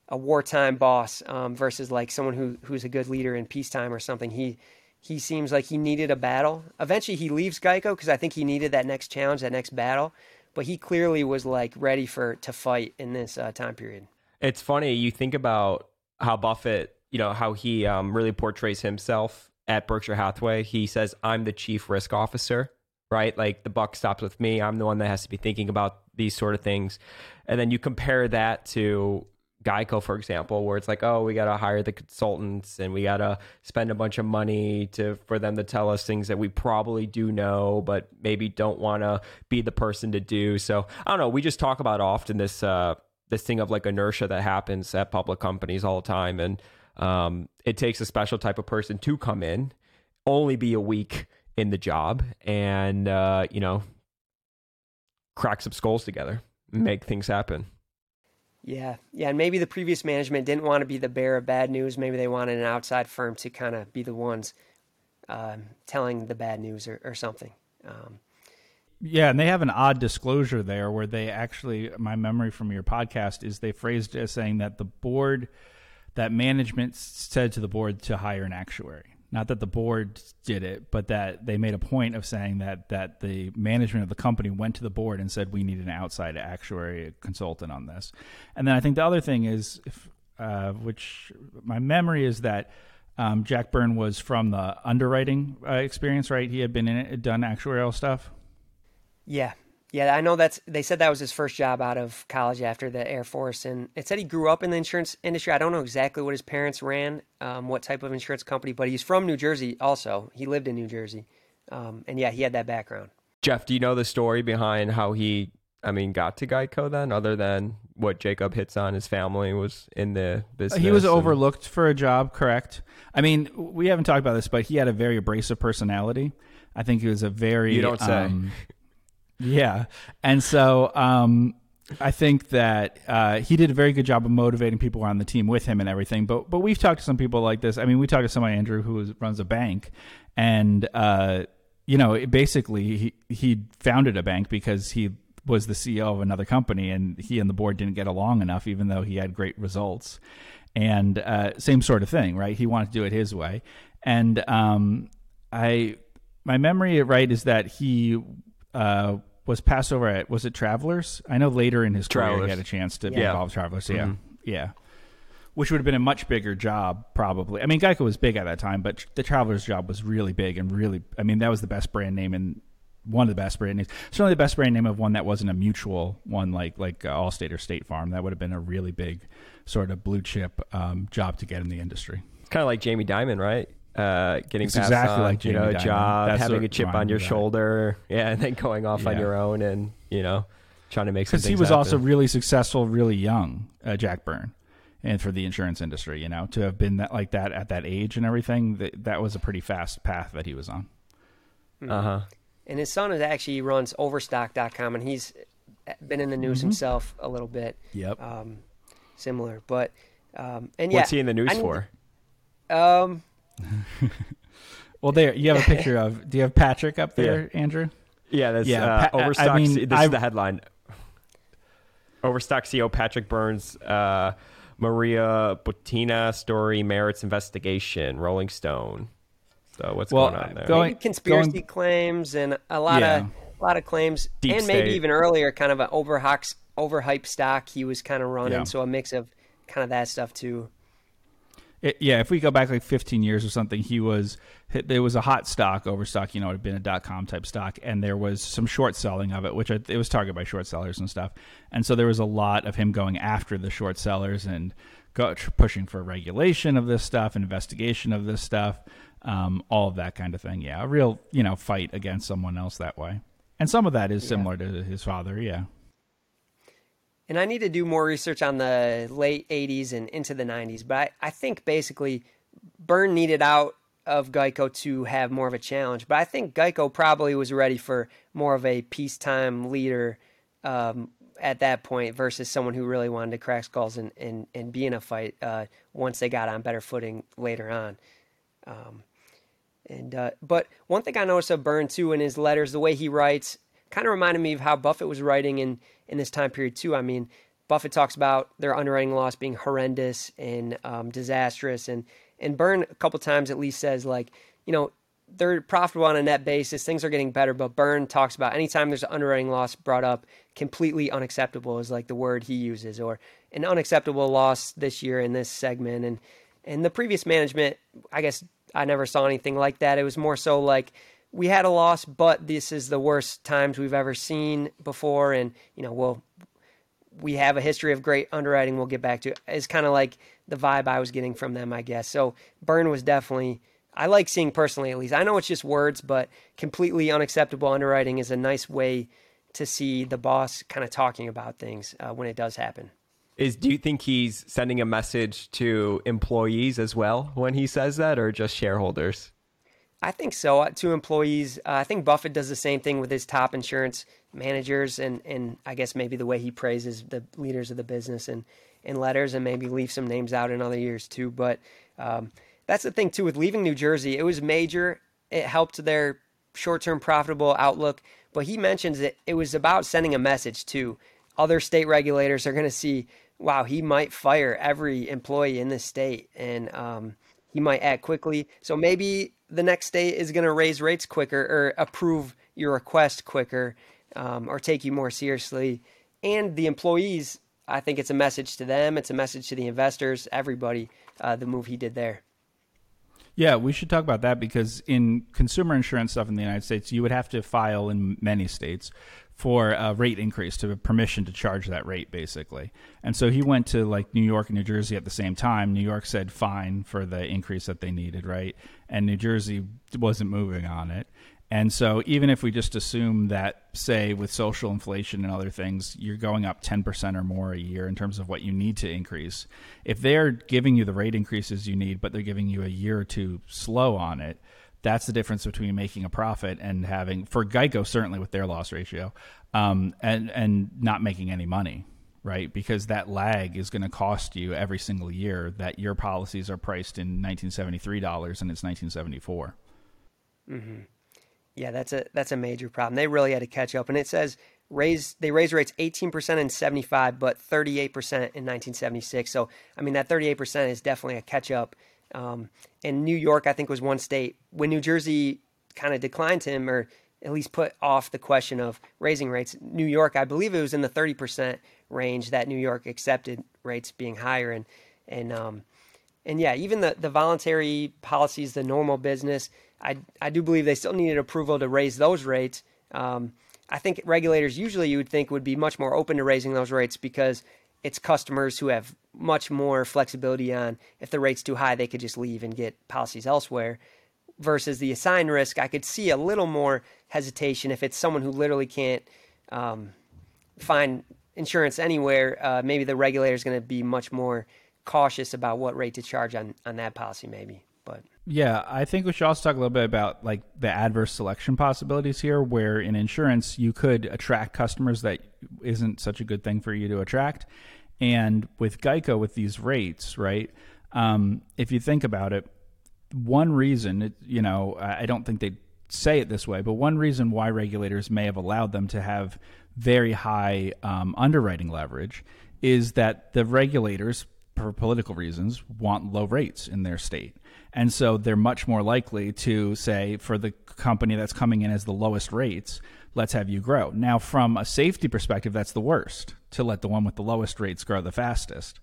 a wartime boss um, versus like someone who who's a good leader in peacetime or something. He he seems like he needed a battle. Eventually, he leaves Geico because I think he needed that next challenge, that next battle. But he clearly was like ready for to fight in this uh, time period. It's funny you think about how Buffett you know how he um, really portrays himself at Berkshire Hathaway. He says, "I'm the chief risk officer." Right, like the buck stops with me. I'm the one that has to be thinking about these sort of things, and then you compare that to Geico, for example, where it's like, oh, we got to hire the consultants and we got to spend a bunch of money to for them to tell us things that we probably do know, but maybe don't want to be the person to do. So I don't know. We just talk about often this uh, this thing of like inertia that happens at public companies all the time, and um, it takes a special type of person to come in, only be a week in the job, and uh, you know, crack some skulls together, make things happen. Yeah, yeah, and maybe the previous management didn't want to be the bearer of bad news. Maybe they wanted an outside firm to kind of be the ones um, telling the bad news or, or something. Um, yeah, and they have an odd disclosure there where they actually, my memory from your podcast is they phrased it as saying that the board, that management said to the board to hire an actuary. Not that the board did it, but that they made a point of saying that that the management of the company went to the board and said we need an outside actuary consultant on this. And then I think the other thing is, if, uh, which my memory is that um, Jack Byrne was from the underwriting uh, experience, right? He had been in it, done actuarial stuff. Yeah, yeah, I know that's they said that was his first job out of college after the Air Force, and it said he grew up in the insurance industry. I don't know exactly what his parents ran, um, what type of insurance company, but he's from New Jersey. Also, he lived in New Jersey, um, and yeah, he had that background. Geoff, do you know the story behind how he, I mean, got to Geico then, other than what Jacob hits on? His family was in the business. He was and- overlooked for a job, correct? I mean, we haven't talked about this, but he had a very abrasive personality. I think he was a very You don't say. um, yeah, and so um, I think that uh, he did a very good job of motivating people on the team with him and everything. But but we've talked to some people like this. I mean, we talked to somebody Andrew who is, runs a bank, and uh, you know, it basically he he founded a bank because he was the CEO of another company, and he and the board didn't get along enough, even though he had great results. And uh, same sort of thing, right? He wanted to do it his way, and um, I my memory right is that he uh, was Passover at was it Travelers? I know later in his career he had a chance to be Yeah. involved with Travelers. Yeah, Mhm. yeah. Which would have been a much bigger job, probably. I mean, Geico was big at that time, but the Travelers job was really big and really. I mean, that was the best brand name and one of the best brand names. Certainly the best brand name of one that wasn't a mutual one like like uh, Allstate or State Farm. That would have been a really big sort of blue chip um, job to get in the industry. It's kind of like Jamie Dimon, right? Uh, getting It's passed exactly on, like you know, a Dimon. job, That's having a chip on your me that. shoulder, yeah, and then going off on your own, and you know, trying to make some because he things was also really successful, really young, uh, Jack Byrne, and for the insurance industry, you know, to have been that like that at that age and everything, that that was a pretty fast path that he was on. uh huh. And his son is actually runs Overstock.com, and he's been in the news himself a little bit, Yep. um, similar. But um, and yeah, What's he in the news I for? Um, Well, there you have a picture of. Do you have Patrick up there, Andrew? Yeah, that's Yeah, uh, Pa- I Overstock. mean, this I- is the headline. Overstock CEO Patrick Burns, uh, Maria Butina story merits investigation. Rolling Stone. So what's Well, going on there? going- maybe conspiracy going- claims and a lot Yeah. of a lot of claims, Deep and maybe state. even earlier, kind of an overhyped overhyped stock he was kind of running. Yeah. So a mix of kind of that stuff too. It, yeah, if we go back like 15 years or something, he was there was a hot stock, overstock, you know, it had been a dot com type stock, and there was some short selling of it, which I, it was targeted by short sellers and stuff, and so there was a lot of him going after the short sellers and go, pushing for regulation of this stuff, investigation of this stuff, um, all of that kind of thing. Yeah, a real you know fight against someone else that way, and some of that is similar to his father. Yeah. And I need to do more research on the late 80s and into the 90s. But I, I think basically Byrne needed out of Geico to have more of a challenge. But I think Geico probably was ready for more of a peacetime leader um, at that point versus someone who really wanted to crack skulls and, and, and be in a fight uh, once they got on better footing later on. Um, and uh, but one thing I noticed of Byrne too in his letters, the way he writes, kind of reminded me of how Buffett was writing in in this time period too. I mean, Buffett talks about their underwriting loss being horrendous and um, disastrous, and and Byrne a couple times at least says like, you know, they're profitable on a net basis, things are getting better. But Byrne talks about anytime there's an underwriting loss brought up, completely unacceptable is like the word he uses, or an unacceptable loss this year in this segment, and and the previous management, I guess I never saw anything like that. It was more so like we had a loss, but this is the worst times we've ever seen before, and you know we'll we have a history of great underwriting. We'll get back to is kind of like the vibe I was getting from them, I guess. So Byrne was definitely. I like seeing personally, at least. I know it's just words, but completely unacceptable underwriting is a nice way to see the boss kind of talking about things uh, when it does happen. Is do you think he's sending a message to employees as well when he says that, or just shareholders? I think so. Uh, to employees, uh, I think Buffett does the same thing with his top insurance managers, and and I guess maybe the way he praises the leaders of the business and in letters, and maybe leave some names out in other years too. But um, that's the thing too with leaving New Jersey. It was major. It helped their short-term profitable outlook. But he mentions that it was about sending a message to other state regulators. Are going to see, wow, he might fire every employee in this state, and um, he might act quickly. So maybe the next state is going to raise rates quicker or approve your request quicker um, or take you more seriously. And the employees, I think it's a message to them, it's a message to the investors, everybody, uh, the move he did there. Yeah, we should talk about that because in consumer insurance stuff in the United States, you would have to file in many states for a rate increase to permission to charge that rate, basically. And so he went to like New York and New Jersey at the same time. New York said fine for the increase that they needed, right? And New Jersey wasn't moving on it. And so, even if we just assume that, say, with social inflation and other things, you're going up 10% or more a year in terms of what you need to increase, if they're giving you the rate increases you need, but they're giving you a year or two slow on it, that's the difference between making a profit and having, for Geico, certainly with their loss ratio, um, and, and not making any money, right? Because that lag is going to cost you every single year that your policies are priced in $1973 and it's 1974. Mm-hmm. Yeah, that's a that's a major problem. They really had to catch up, and it says raise they raise rates 18% in 75, but 38% in 1976. So I mean that 38% is definitely a catch up. Um, and New York, I think, was one state when New Jersey kind of declined him, or at least put off the question of raising rates. New York, I believe it was in the 30% range that New York accepted rates being higher, and and um, and yeah, even the the voluntary policies, the normal business I, I do believe they still needed approval to raise those rates. Um, I think regulators usually you would think would be much more open to raising those rates because it's customers who have much more flexibility on if the rate's too high, they could just leave and get policies elsewhere. Versus the assigned risk, I could see a little more hesitation if it's someone who literally can't um, find insurance anywhere. Uh, maybe the regulator is going to be much more cautious about what rate to charge on, on that policy, maybe. But yeah, I think we should also talk a little bit about like the adverse selection possibilities here, where in insurance you could attract customers that isn't such a good thing for you to attract, and with Geico with these rates, right? Um, if you think about it, one reason, you know, I don't think they say it this way, but one reason why regulators may have allowed them to have very high um, underwriting leverage is that the regulators, for political reasons, want low rates in their state. And so they're much more likely to say, for the company that's coming in as the lowest rates, let's have you grow. Now, from a safety perspective, that's the worst to let the one with the lowest rates grow the fastest.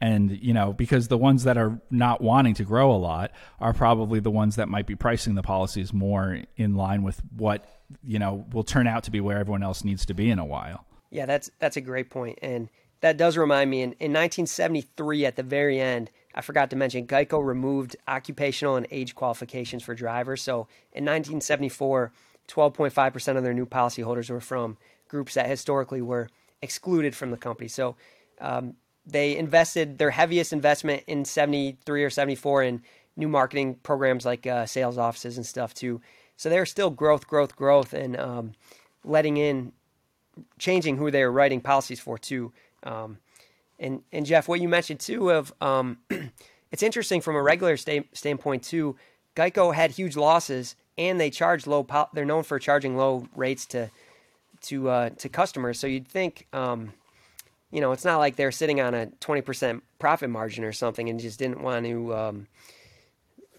And, you know, because the ones that are not wanting to grow a lot are probably the ones that might be pricing the policies more in line with what, you know, will turn out to be where everyone else needs to be in a while. Yeah, that's that's a great point. And that does remind me in, in 1973 at the very end, I forgot to mention Geico removed occupational and age qualifications for drivers. So in 1974, 12.5% of their new policyholders were from groups that historically were excluded from the company. So um, they invested their heaviest investment in 73 or 74 in new marketing programs like uh, sales offices and stuff too. So they're still growth, growth, growth, and um, letting in, changing who they were writing policies for too. Um, and and Geoff, what you mentioned too of um, it's interesting from a regular sta- standpoint too. Geico had huge losses, and they charge low. Po- they're known for charging low rates to to uh, to customers. So you'd think, um, you know, it's not like they're sitting on a twenty percent profit margin or something, and just didn't want to. Um,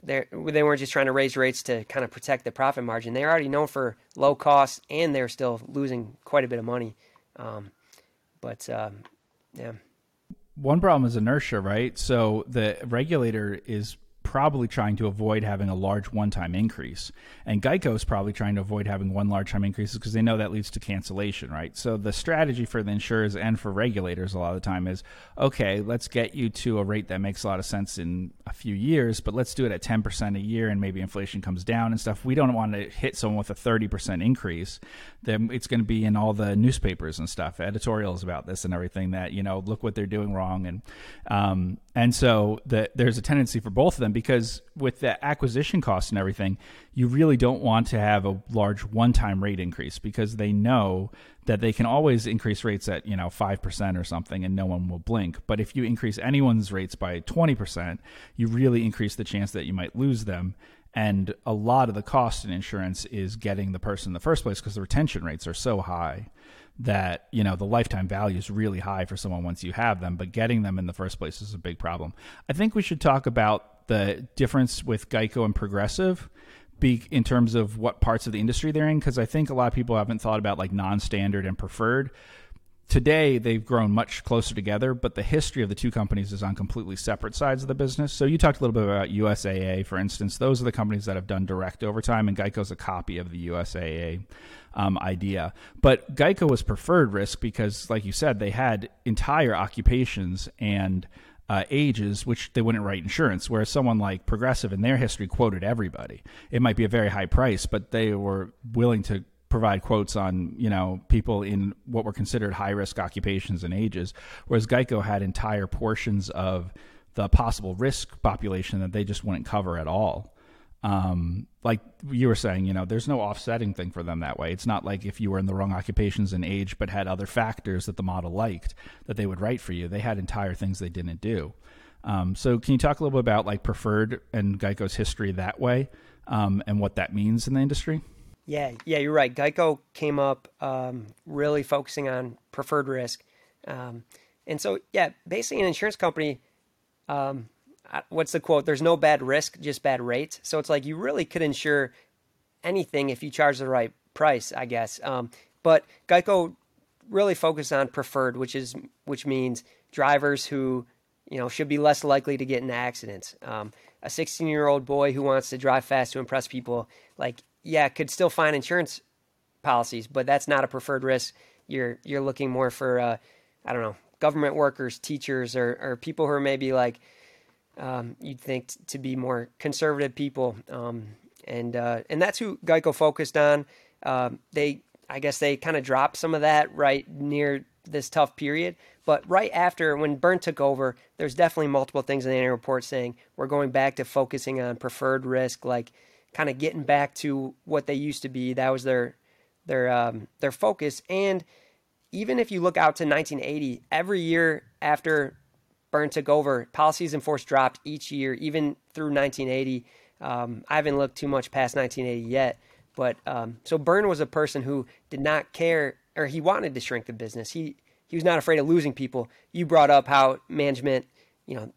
they they weren't just trying to raise rates to kind of protect the profit margin. They're already known for low costs, and they're still losing quite a bit of money. Um, but um, yeah one problem is inertia, right? So the regulator is probably trying to avoid having a large one time increase. And Geico is probably trying to avoid having one large time increase because they know that leads to cancellation, right? So the strategy for the insurers and for regulators a lot of the time is okay, let's get you to a rate that makes a lot of sense in a few years, but let's do it at 10% a year and maybe inflation comes down and stuff. We don't want to hit someone with a 30% increase. Then it's going to be in all the newspapers and stuff, editorials about this and everything that, you know, look what they're doing wrong. And, um, and so the, there's a tendency for both of them because with the acquisition costs and everything, you really don't want to have a large one-time rate increase because they know that they can always increase rates at you know five percent or something and no one will blink. But if you increase anyone's rates by twenty percent, you really increase the chance that you might lose them. And a lot of the cost in insurance is getting the person in the first place because the retention rates are so high that you know the lifetime value is really high for someone once you have them but getting them in the first place is a big problem. I think we should talk about the difference with geico and progressive be in terms of what parts of the industry they're in because i think a lot of people haven't thought about like non-standard and preferred today they've grown much closer together but the history of the two companies is on completely separate sides of the business so you talked a little bit about usaa for instance those are the companies that have done direct overtime and geico's a copy of the usaa um, idea. But Geico was preferred risk because, like you said, they had entire occupations and uh, ages which they wouldn't write insurance. Whereas someone like Progressive in their history quoted everybody. It might be a very high price, but they were willing to provide quotes on you know people in what were considered high risk occupations and ages whereas geico had entire portions of the possible risk population that they just wouldn't cover at all um, like you were saying, you know, there's no offsetting thing for them that way. It's not like if you were in the wrong occupations and age, but had other factors that the model liked that they would write for you. They had entire things they didn't do. Um, so, can you talk a little bit about like preferred and Geico's history that way um, and what that means in the industry? Yeah, yeah, you're right. Geico came up um, really focusing on preferred risk, um, and so yeah, basically an insurance company um, what's the quote? There's no bad risk, just bad rates. So it's like you really could insure anything if you charge the right price, I guess. Um, but Geico really focused on preferred, which is which means drivers who you know should be less likely to get in accidents. Um, a 16 year old boy who wants to drive fast to impress people, like yeah, could still find insurance policies, but that's not a preferred risk. You're you're looking more for uh, I don't know government workers, teachers, or or people who are maybe like um, you'd think t- to be more conservative people, um, and uh, and that's who Geico focused on. Um, they, I guess, they kind of dropped some of that right near this tough period, but right after when Byrne took over, there's definitely multiple things in the annual report saying we're going back to focusing on preferred risk, like kind of getting back to what they used to be. That was their their um, their focus, and even if you look out to 1980, every year after Byrne took over, policies in force dropped each year, even through 1980. Um, I haven't looked too much past 1980 yet, but um, so Byrne was a person who did not care, or he wanted to shrink the business. He he was not afraid of losing people. You brought up how management, you know,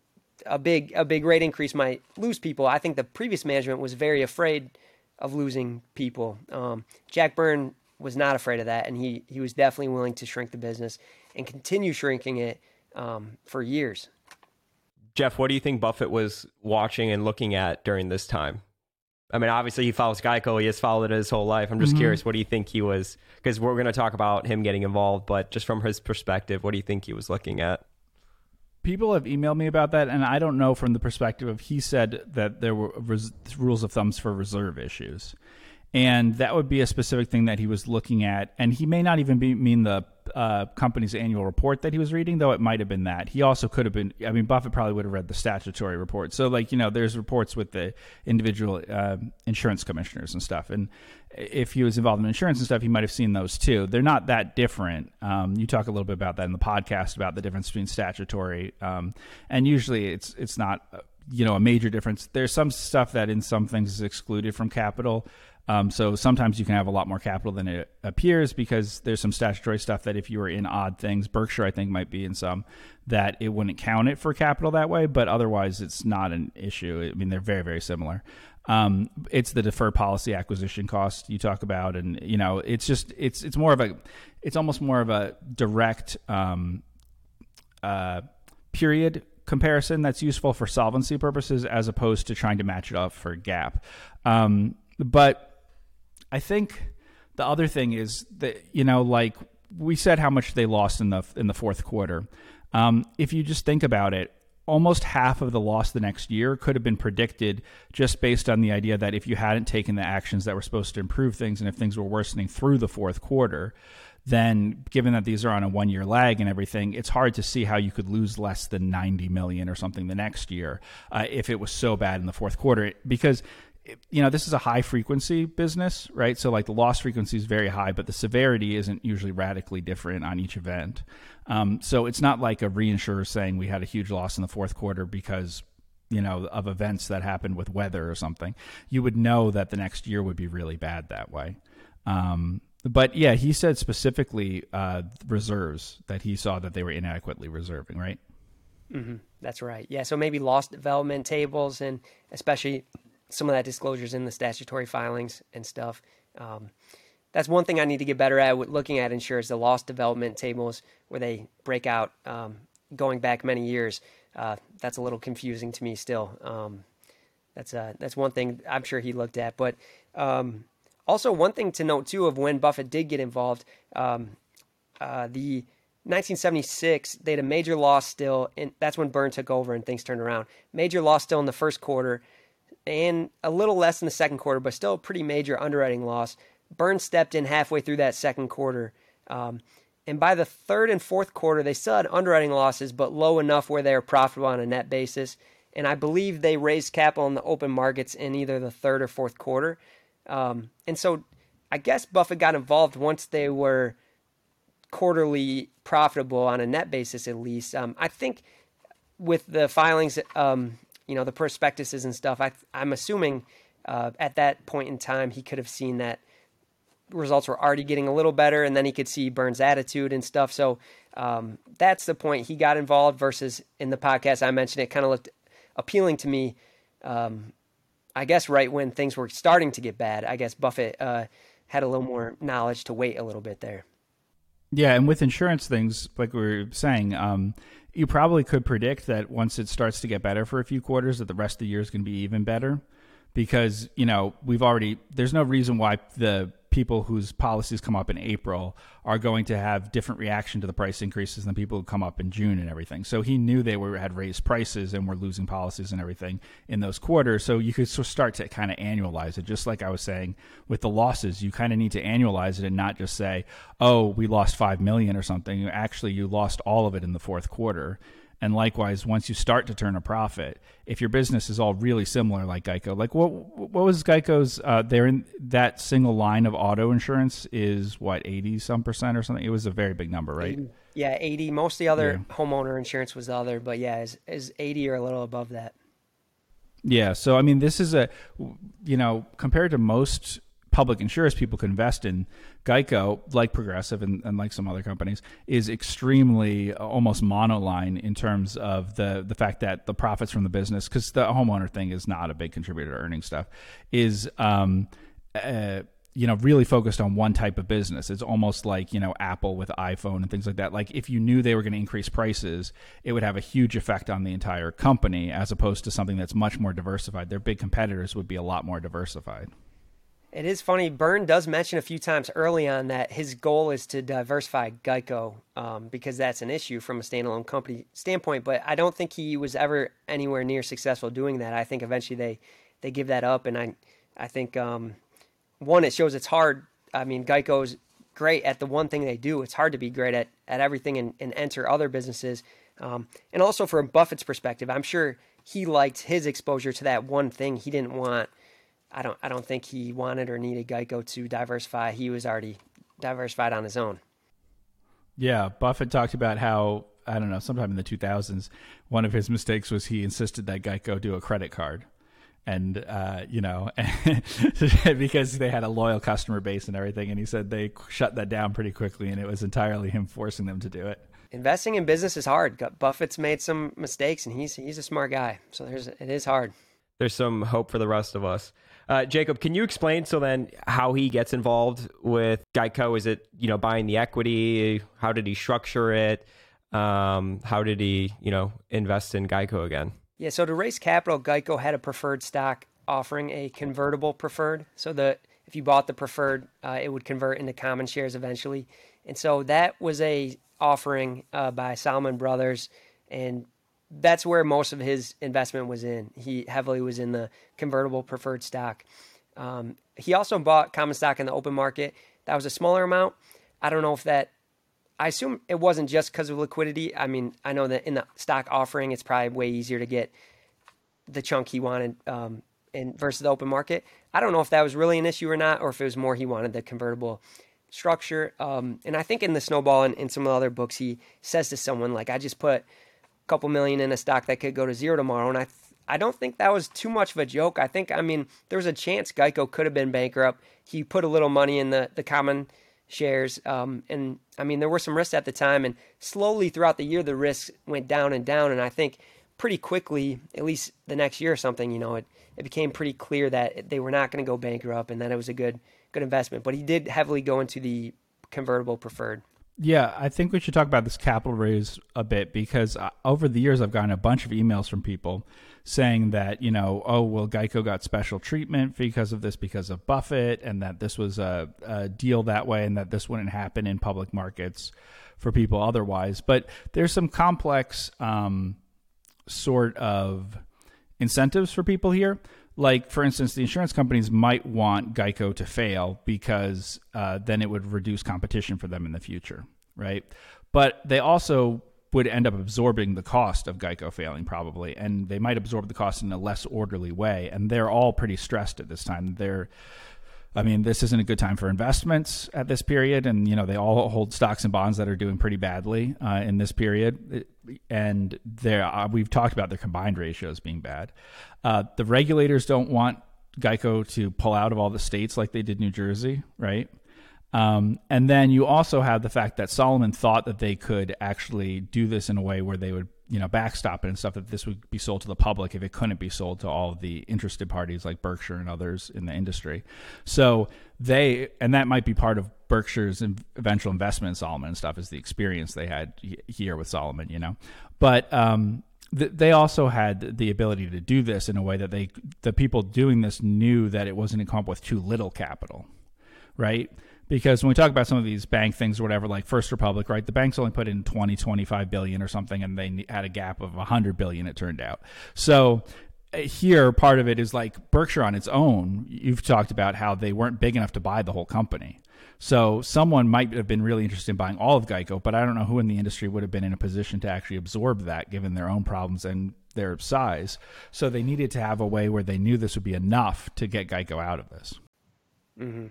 a big a big rate increase might lose people. I think the previous management was very afraid of losing people. Um, Jack Byrne was not afraid of that, and he he was definitely willing to shrink the business and continue shrinking it um, for years. Geoff, what do you think Buffett was watching and looking at during this time? I mean, obviously he follows Geico. He has followed it his whole life. I'm just mm-hmm. curious, what do you think he was? Because we're going to talk about him getting involved, but just from his perspective, what do you think he was looking at? People have emailed me about that, and I don't know from the perspective of he said that there were res- rules of thumbs for reserve issues, and that would be a specific thing that he was looking at. And he may not even be mean the uh, company's annual report that he was reading, though it might have been that. He also could have been. I mean, Buffett probably would have read the statutory report. So, like you know, there's reports with the individual uh, insurance commissioners and stuff. And if he was involved in insurance and stuff, he might have seen those too. They're not that different. Um, you talk a little bit about that in the podcast about the difference between statutory um, and usually it's it's not you know a major difference. There's some stuff that in some things is excluded from capital. Um, so sometimes you can have a lot more capital than it appears because there's some statutory stuff that if you were in odd things, Berkshire I think might be in some that it wouldn't count it for capital that way, but otherwise it's not an issue. I mean they're very very similar. Um, it's the deferred policy acquisition cost you talk about, and you know it's just it's it's more of a it's almost more of a direct um, uh, period comparison that's useful for solvency purposes as opposed to trying to match it up for GAAP. Um, but I think the other thing is that you know, like we said, how much they lost in the in the fourth quarter. Um, if you just think about it, almost half of the loss the next year could have been predicted just based on the idea that if you hadn't taken the actions that were supposed to improve things and if things were worsening through the fourth quarter, then given that these are on a one year lag and everything, it's hard to see how you could lose less than 90 million or something the next year uh, if it was so bad in the fourth quarter. Because you know, this is a high frequency business, right? So like the loss frequency is very high, but the severity isn't usually radically different on each event. Um, so it's not like a reinsurer saying we had a huge loss in the fourth quarter because you know of events that happened with weather or something. You would know that the next year would be really bad that way. Um, but yeah, he said specifically uh, reserves that he saw that they were inadequately reserving, right? Mm-hmm. That's right. Yeah, so maybe loss development tables and especially some of that disclosures in the statutory filings and stuff. Um, that's one thing I need to get better at with looking at insurers, the loss development tables where they break out um, going back many years. Uh, that's a little confusing to me still. Um, that's uh, that's one thing I'm sure he looked at, but um, also, one thing to note too of when Buffett did get involved, um, uh, the 1976 they had a major loss still, and that's when Byrne took over and things turned around. Major loss still in the first quarter, and a little less in the second quarter, but still a pretty major underwriting loss. Byrne stepped in halfway through that second quarter. Um, and by the third and fourth quarter, they still had underwriting losses, but low enough where they were profitable on a net basis. And I believe they raised capital in the open markets in either the third or fourth quarter. Um, and so I guess Buffett got involved once they were quarterly profitable on a net basis, at least. Um, I think with the filings, um, you know, the prospectuses and stuff, I, I'm assuming uh, at that point in time he could have seen that results were already getting a little better, and then he could see Byrne's attitude and stuff. So um, that's the point he got involved. Versus in the podcast I mentioned, it kind of looked appealing to me um, I guess right when things were starting to get bad, I guess Buffett uh, had a little more knowledge to wait a little bit there. Yeah, and with insurance things, like we were saying, um, you probably could predict that once it starts to get better for a few quarters, that the rest of the year is going to be even better, because you know we've already. There's no reason why the people whose policies come up in April are going to have different reaction to the price increases than people who come up in June and everything. So he knew they were had raised prices and were losing policies and everything in those quarters. So you could sort of start to kind of annualize it, just like I was saying with the losses. You kind of need to annualize it and not just say, "Oh, we lost five million or something." Actually, you lost all of it in the fourth quarter and likewise, once you start to turn a profit, if your business is all really similar, like Geico, like what what was Geico's? Uh, they're in that single line of auto insurance is what eighty some percent or something. It was a very big number, right? Yeah, eighty. Most of the other yeah. homeowner insurance was the other, but yeah, is is eighty or a little above that. Yeah, so I mean, this is a, you know, compared to most public insurers people could invest in, Geico, like Progressive and, and like some other companies, is extremely uh, almost monoline in terms of the the fact that the profits from the business, because the homeowner thing is not a big contributor to earning stuff, is um, uh, you know really focused on one type of business. It's almost like you know apple with iphone and things like that. Like if you knew they were going to increase prices it would have a huge effect on the entire company as opposed to something that's much more diversified. Their big competitors would be a lot more diversified it is funny. Byrne does mention a few times early on that his goal is to diversify Geico um, because that's an issue from a standalone company standpoint. But I don't think he was ever anywhere near successful doing that. I think eventually they they give that up, and I I think um, one it shows it's hard. I mean, Geico's great at the one thing they do. It's hard to be great at at everything and, and enter other businesses. Um, and also from Buffett's perspective, I'm sure he liked his exposure to that one thing. He didn't want I don't I don't think he wanted or needed Geico to diversify. He was already diversified on his own. Yeah, Buffett talked about how I don't know, sometime in the 2000s, one of his mistakes was he insisted that Geico do a credit card. And uh, you know, because they had a loyal customer base and everything, and he said they shut that down pretty quickly, and it was entirely him forcing them to do it. Investing in business is hard. Buffett's made some mistakes, and he's he's a smart guy, so there's it is hard. There's some hope for the rest of us. Uh, Jacob, can you explain so then how he gets involved with Geico? Is it you know buying the equity? How did he structure it? um, how did he, you know, invest in Geico again? Yeah, so to raise capital, Geico had a preferred stock offering a convertible preferred. So the if you bought the preferred, uh, it would convert into common shares eventually. And so that was a offering uh, by Salomon Brothers, and that's where most of his investment was in. He heavily was in the convertible preferred stock. Um, he also bought common stock in the open market. That was a smaller amount. I don't know if that. I assume it wasn't just because of liquidity. I mean, I know that in the stock offering, it's probably way easier to get the chunk he wanted um, in versus the open market. I don't know if that was really an issue or not, or if it was more he wanted the convertible structure. Um, and I think in the snowball and in some of the other books, he says to someone like, "I just put couple million in a stock that could go to zero tomorrow," and I. I don't think that was too much of a joke. I think, I mean, there was a chance Geico could have been bankrupt. He put a little money in the, the common shares. Um, and I mean, there were some risks at the time, and slowly throughout the year, the risks went down and down. And I think pretty quickly, at least the next year or something, you know, it, it became pretty clear that they were not going to go bankrupt and that it was a good good investment. But he did heavily go into the convertible preferred. Yeah, I think we should talk about this capital raise a bit because uh, over the years I've gotten a bunch of emails from people saying that, you know, oh, well, Geico got special treatment because of this, because of Buffett, and that this was a, a deal that way and that this wouldn't happen in public markets for people otherwise. But there's some complex um, sort of incentives for people here. Like, for instance, the insurance companies might want Geico to fail because uh, then it would reduce competition for them in the future, right? But they also would end up absorbing the cost of Geico failing, probably, and they might absorb the cost in a less orderly way. And they're all pretty stressed at this time. They're I mean, this isn't a good time for investments at this period, and you know they all hold stocks and bonds that are doing pretty badly uh, in this period. And there, uh, we've talked about their combined ratios being bad. Uh, the regulators don't want Geico to pull out of all the states like they did New Jersey, right? Um, and then you also have the fact that Salomon thought that they could actually do this in a way where they would you know backstop it and stuff that this would be sold to the public if it couldn't be sold to all the interested parties like Berkshire and others in the industry. So they and that might be part of Berkshire's eventual investment in Salomon and stuff is the experience they had here with Salomon, you know. But um, they also had the ability to do this in a way that they the people doing this knew that it wasn't to come up with too little capital, right? Because when we talk about some of these bank things or whatever like first republic right the banks only put in 20 25 billion or something and they had a gap of 100 billion it turned out. So uh, here part of it is like berkshire on its own you've talked about how they weren't big enough to buy the whole company. So someone might have been really interested in buying all of geico but i don't know who in the industry would have been in a position to actually absorb that given their own problems and their size. So they needed to have a way where they knew this would be enough to get geico out of this. Mm-hmm.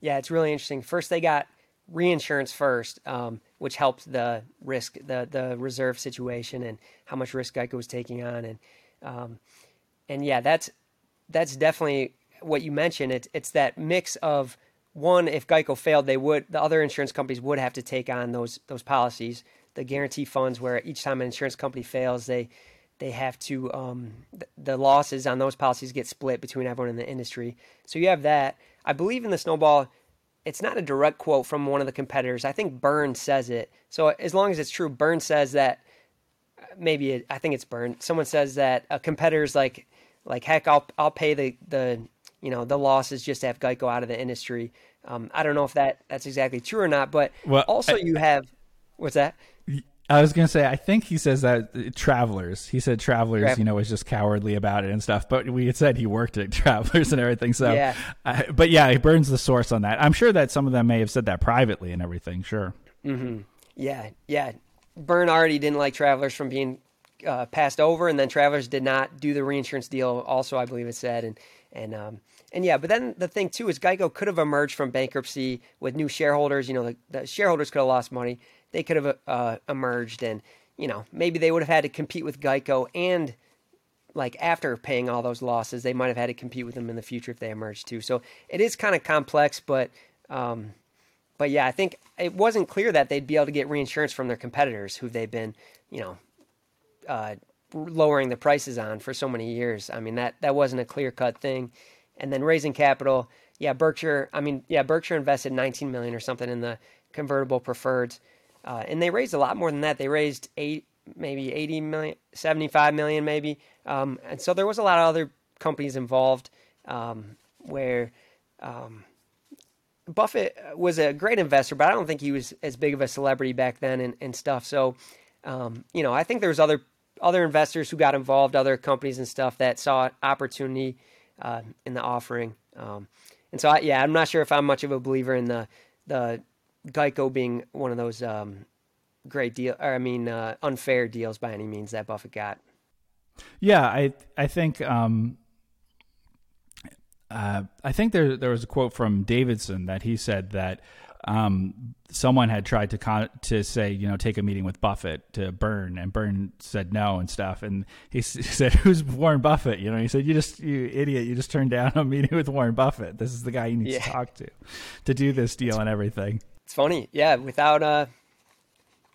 Yeah, it's really interesting. First, they got reinsurance first, um, which helped the risk, the the reserve situation, and how much risk Geico was taking on, and um, and yeah, that's that's definitely what you mentioned. It's it's that mix of one, if Geico failed, they would the other insurance companies would have to take on those those policies, the guarantee funds, where each time an insurance company fails, they they have to um, the, the losses on those policies get split between everyone in the industry. So you have that. I believe in the snowball. It's not a direct quote from one of the competitors. I think Burns says it. So as long as it's true, Burns says that. Maybe it, I think it's Burns. Someone says that a competitor's like, like heck, I'll I'll pay the the you know the losses just to have Geico out of the industry. Um, I don't know if that that's exactly true or not, but well, also I, you have what's that? I was gonna say, I think he says that uh, Travelers. He said Travelers, you know, was just cowardly about it and stuff. But we had said he worked at Travelers and everything. So, yeah. Uh, but yeah, he Byrne's the source on that. I'm sure that some of them may have said that privately and everything. Sure. Mm-hmm. Yeah, yeah. Byrne already didn't like Travelers from being uh, passed over, and then Travelers did not do the reinsurance deal. Also, I believe it said, and and um, and yeah. But then the thing too is Geico could have emerged from bankruptcy with new shareholders. You know, the, the shareholders could have lost money they could have uh, emerged and you know maybe they would have had to compete with Geico and like after paying all those losses they might have had to compete with them in the future if they emerged too. So it is kind of complex but um, but yeah I think it wasn't clear that they'd be able to get reinsurance from their competitors who they've been you know uh, lowering the prices on for so many years. I mean that that wasn't a clear cut thing. And then raising capital yeah Berkshire I mean yeah Berkshire invested 19 million or something in the convertible preferreds uh, and they raised a lot more than that. They raised eight, maybe 80 million, 75 million, maybe. Um, and so there was a lot of other companies involved um, where um, Buffett was a great investor, but I don't think he was as big of a celebrity back then and, and stuff. So, um, you know, I think there was other other investors who got involved, other companies and stuff that saw opportunity uh, in the offering. Um, and so, I, yeah, I'm not sure if I'm much of a believer in the the Geico being one of those um, great deal, or I mean, uh, unfair deals by any means that Buffett got. Yeah, I I think um, uh, I think there there was a quote from Davidson that he said that um, someone had tried to con- to say you know take a meeting with Buffett to Byrne and Byrne said no and stuff and he, s- he said who's Warren Buffett you know he said you just you idiot you just turned down a meeting with Warren Buffett this is the guy you need Yeah. to talk to to do this deal and everything It's funny, yeah. Without uh,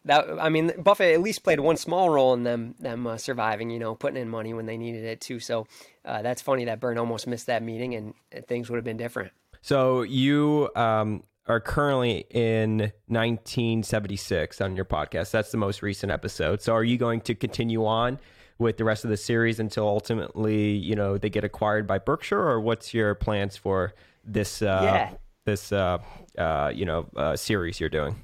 that, I mean, Buffett at least played one small role in them them uh, surviving. You know, putting in money when they needed it too. So uh, that's funny that Byrne almost missed that meeting, and, things would have been different. So you um, are currently in 1976 on your podcast. That's the most recent episode. So are you going to continue on with the rest of the series until ultimately, you know, they get acquired by Berkshire, or what's your plans for this? Uh, Yeah. This, uh, uh, you know, uh, series you're doing.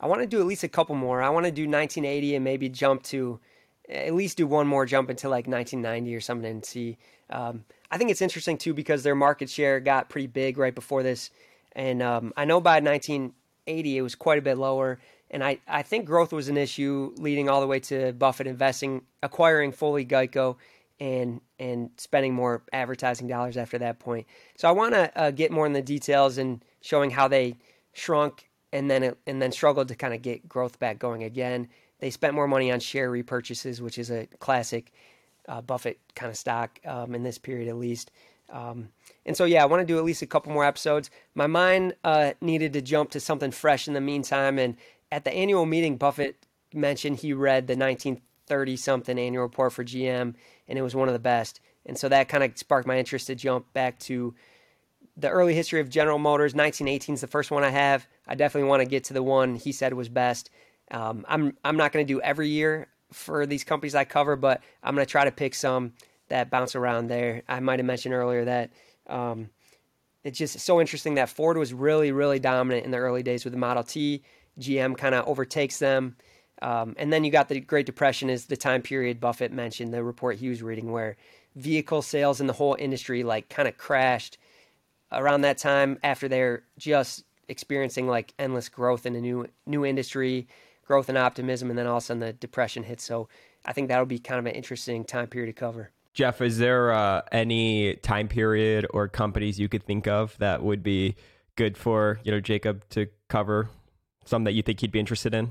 I want to do at least a couple more. I want to do 1980 and maybe jump to at least do one more jump into like 1990 or something and see. Um, I think it's interesting too because their market share got pretty big right before this, and um, I know by 1980 it was quite a bit lower. And I, I think growth was an issue leading all the way to Buffett investing, acquiring fully Geico, and and spending more advertising dollars after that point. So I want to uh, get more in the details and showing how they shrunk and then it, and then struggled to kind of get growth back going again. They spent more money on share repurchases, which is a classic uh, Buffett kind of stock um, in this period at least. Um, and so, yeah, I want to do at least a couple more episodes. My mind uh, needed to jump to something fresh in the meantime. And at the annual meeting, Buffett mentioned he read the 1930 something annual report for GM, and it was one of the best. And so that kind of sparked my interest to jump back to the early history of General Motors. 1918 is the first one I have. I definitely want to get to the one he said was best. Um, I'm I'm not going to do every year for these companies I cover, but I'm going to try to pick some that bounce around there. I might have mentioned earlier that um, it's just so interesting that Ford was really really dominant in the early days with the Model T. GM kind of overtakes them. Um, and then you got the Great Depression is the time period Buffett mentioned, the report he was reading, where vehicle sales in the whole industry like kind of crashed around that time after they're just experiencing like endless growth in a new new industry, growth and optimism, and then all of a sudden the depression hits. So I think that'll be kind of an interesting time period to cover. Geoff, is there uh, any time period or companies you could think of that would be good for you know Jacob to cover? Some that you think he'd be interested in?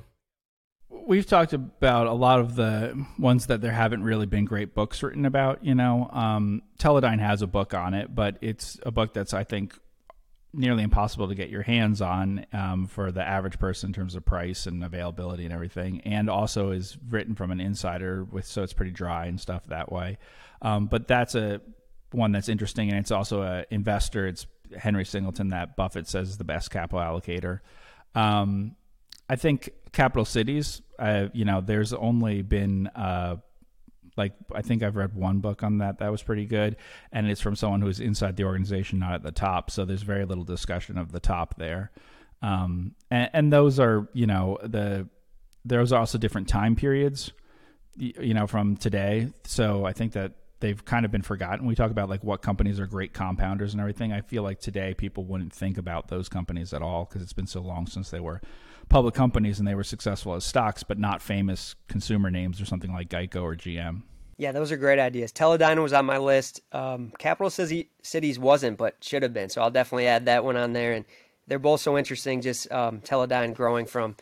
We've talked about a lot of the ones that there haven't really been great books written about. You know, um, Teledyne has a book on it, but it's a book that's I think nearly impossible to get your hands on um, for the average person in terms of price and availability and everything, and also is written from an insider with so it's pretty dry and stuff that way. Um, but that's a one that's interesting, and it's also a investor. It's Henry Singleton that Buffett says is the best capital allocator. Um, I think capital cities. Uh, you know, there's only been uh, like I think I've read one book on that that was pretty good, and it's from someone who's inside the organization, not at the top. So there's very little discussion of the top there. Um, and, and those are you know the there's also different time periods, you know, from today. So I think that they've kind of been forgotten. We talk about like what companies are great compounders and everything. I feel like today people wouldn't think about those companies at all because it's been so long since they were public companies and they were successful as stocks, but not famous consumer names or something like Geico or GM. Yeah, those are great ideas. Teledyne was on my list. Um, Capital City, Cities wasn't, but should have been. So I'll definitely add that one on there. And they're both so interesting. Just um, Teledyne growing from,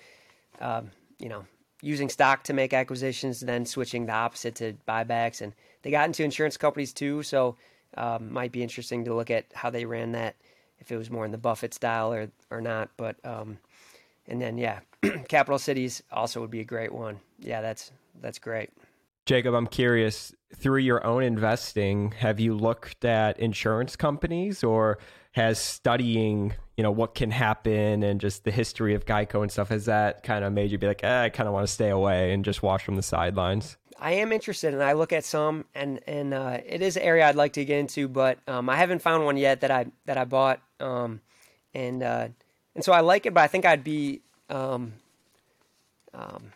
um, you know, using stock to make acquisitions, then switching the opposite to buybacks. And they got into insurance companies too. So um, might be interesting to look at how they ran that, if it was more in the Buffett style or or not. But um, and then yeah, Capital Cities also would be a great one. Yeah, that's that's great. Jacob, I'm curious, through your own investing, have you looked at insurance companies or has studying, you know what can happen and just the history of Geico and stuff, has that kind of made you be like, eh, I kind of want to stay away and just watch from the sidelines? I am interested, and I look at some, and and uh, it is an area I'd like to get into, but um, I haven't found one yet that I that I bought, um, and uh, and so I like it, but I think I'd be, um, um,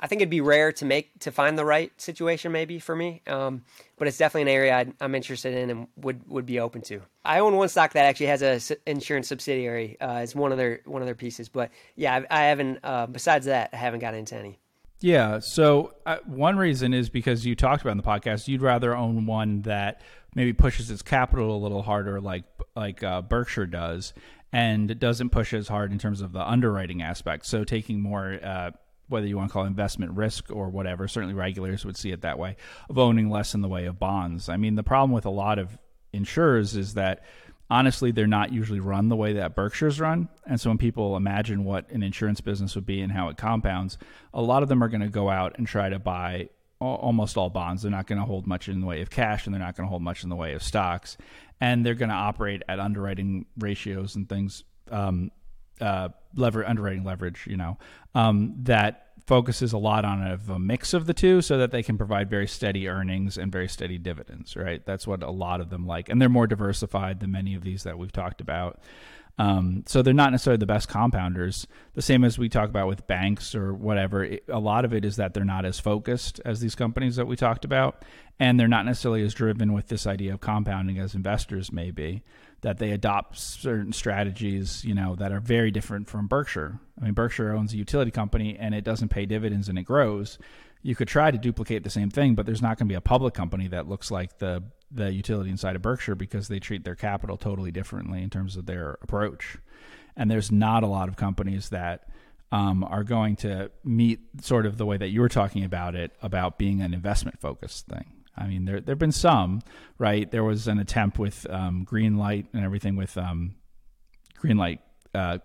I think it'd be rare to make to find the right situation maybe for me, um, but it's definitely an area i am interested in and would would be open to. I own one stock that actually has a insurance subsidiary uh, one of their one of their pieces, but yeah, I, I haven't. Uh, besides that, I haven't gotten into any. Yeah. So uh, one reason is because you talked about in the podcast, you'd rather own one that maybe pushes its capital a little harder, like like uh, Berkshire does, and doesn't push as hard in terms of the underwriting aspect. So taking more. Uh, whether you want to call investment risk or whatever, certainly regulators would see it that way, of owning less in the way of bonds. I mean, the problem with a lot of insurers is that honestly, they're not usually run the way that Berkshire's run. And so when people imagine what an insurance business would be and how it compounds, a lot of them are going to go out and try to buy almost all bonds. They're not going to hold much in the way of cash and they're not going to hold much in the way of stocks. And they're going to operate at underwriting ratios and things, um, uh, lever underwriting leverage, you know, um, that focuses a lot on a, a mix of the two so that they can provide very steady earnings and very steady dividends, right? That's what a lot of them like. And they're more diversified than many of these that we've talked about. Um, so they're not necessarily the best compounders. The same as we talk about with banks or whatever. It, a lot of it is that they're not as focused as these companies that we talked about, and they're not necessarily as driven with this idea of compounding as investors may be that they adopt certain strategies, you know, that are very different from Berkshire. I mean, Berkshire owns a utility company and it doesn't pay dividends and it grows. You could try to duplicate the same thing, but there's not going to be a public company that looks like the the utility inside of Berkshire because they treat their capital totally differently in terms of their approach. And there's not a lot of companies that um, are going to meet sort of the way that you were talking about it about being an investment focused thing. I mean, there there've been some, right? There was an attempt with um, Greenlight and everything with um, Greenlight uh,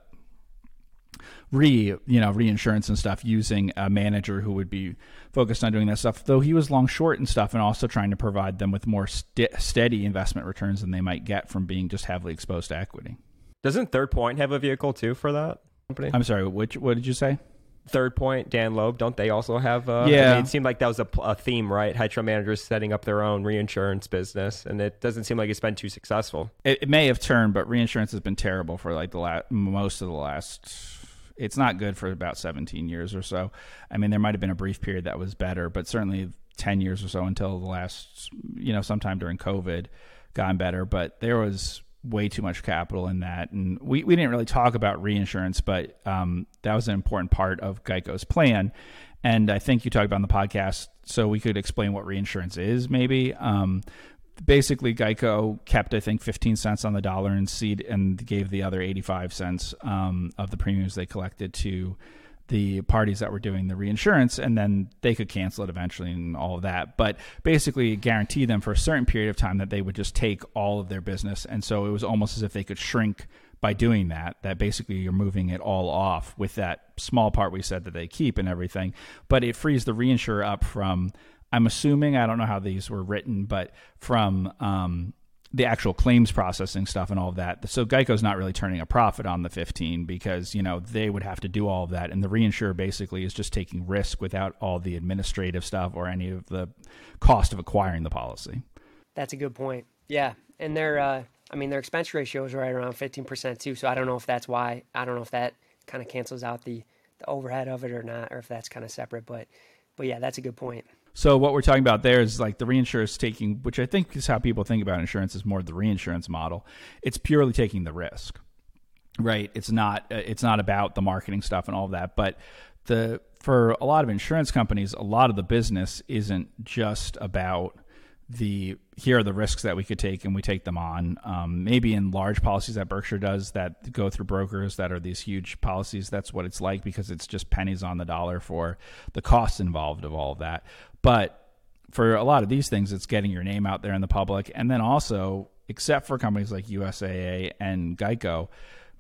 re you know reinsurance and stuff using a manager who would be focused on doing that stuff. Though he was long short and stuff, and also trying to provide them with more st- steady investment returns than they might get from being just heavily exposed to equity. Doesn't Third Point have a vehicle too for that company? I'm sorry, which what did you say? Third Point, Dan Loeb, don't they also have? Uh, yeah, I mean, it seemed like that was a, a, theme, right? Hedge fund managers setting up their own reinsurance business, and it doesn't seem like it's been too successful. It, it may have turned, but reinsurance has been terrible for like the last most of the last. It's not good for about 17 years or so. I mean, there might have been a brief period that was better, but certainly 10 years or so until the last, you know, sometime during COVID, gotten better. But there was way too much capital in that. And we, we didn't really talk about reinsurance, but um, that was an important part of Geico's plan. And I think you talked about on the podcast, so we could explain what reinsurance is maybe. Um, basically, Geico kept, I think, 15 cents on the dollar and cede and gave the other 85 cents um, of the premiums they collected to the parties that were doing the reinsurance, and then they could cancel it eventually and all of that. But basically, guarantee them for a certain period of time that they would just take all of their business, and so it was almost as if they could shrink by doing that. That basically you're moving it all off with that small part we said that they keep and everything, but it frees the reinsurer up from. I'm assuming I don't know how these were written, but from um, the actual claims processing stuff and all of that. So Geico's not really turning a profit on the 15 because, you know, they would have to do all of that. And the reinsurer basically is just taking risk without all the administrative stuff or any of the cost of acquiring the policy. That's a good point. Yeah. And their, uh, I mean, their expense ratio is right around 15% too. So I don't know if that's why, I don't know if that kind of cancels out the, the overhead of it or not, or if that's kind of separate. But, but yeah, that's a good point. So what we're talking about there is like the reinsurance taking, which I think is how people think about insurance, is more the reinsurance model. It's purely taking the risk, right? It's not uh, it's not about the marketing stuff and all of that. But the for a lot of insurance companies, a lot of the business isn't just about the here are the risks that we could take and we take them on. Um, maybe in large policies that Berkshire does that go through brokers that are these huge policies, that's what it's like because it's just pennies on the dollar for the costs involved of all of that. But for a lot of these things, it's getting your name out there in the public. And then also, except for companies like USAA and Geico,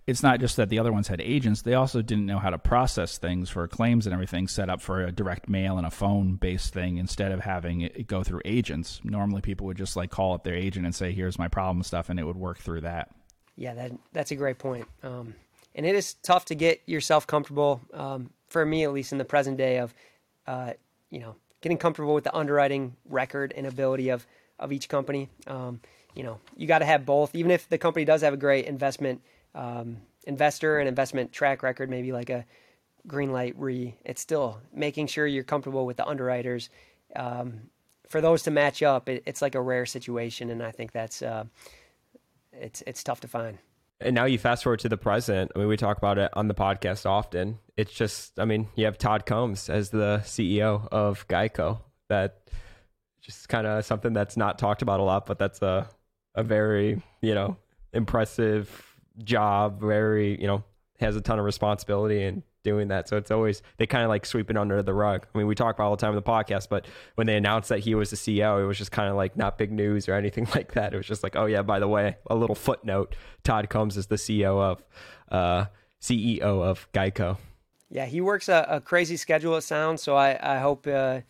it's not just that the other ones had agents, they also didn't know how to process things for claims and everything set up for a direct mail and a phone based thing instead of having it go through agents. Normally people would just like call up their agent and say, here's my problem stuff, and it would work through that. Yeah, that that's a great point. Um, and it is tough to get yourself comfortable. Um, for me, at least in the present day, of uh, you know getting comfortable with the underwriting record and ability of of each company. Um, you know, you got to have both. Even if the company does have a great investment um, investor and investment track record, maybe like a Greenlight Re, it's still making sure you're comfortable with the underwriters. Um, for those to match up, it, it's like a rare situation, and I think that's uh, it's it's tough to find. And now you fast forward to the present. I mean, we talk about it on the podcast often. It's just, I mean, you have Todd Combs as the CEO of Geico. That just kind of something that's not talked about a lot, but that's a a very you know impressive job. Very you know has a ton of responsibility and doing that. So it's always they kind of like sweep it under the rug. I mean, we talk about all the time in the podcast, but when they announced that he was the CEO, it was just kind of like not big news or anything like that. It was just like, oh yeah, by the way, a little footnote: Todd Combs is the CEO of uh, CEO of Geico. Yeah, he works a, a crazy schedule. It sounds so. I I hope uh,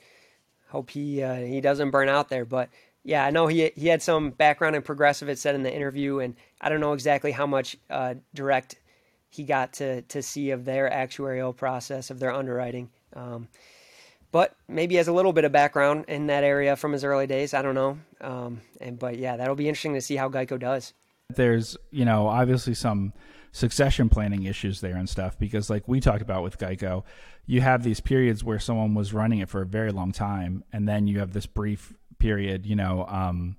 hope he uh, he doesn't burn out there, but. Yeah, I know he he had some background in progressive. It said in the interview, and I don't know exactly how much uh, direct he got to to see of their actuarial process of their underwriting. Um, but maybe has a little bit of background in that area from his early days. I don't know. Um, and but yeah, that'll be interesting to see how Geico does. There's you know obviously some succession planning issues there and stuff because like we talked about with Geico, you have these periods where someone was running it for a very long time, and then you have this brief period, you know. Um,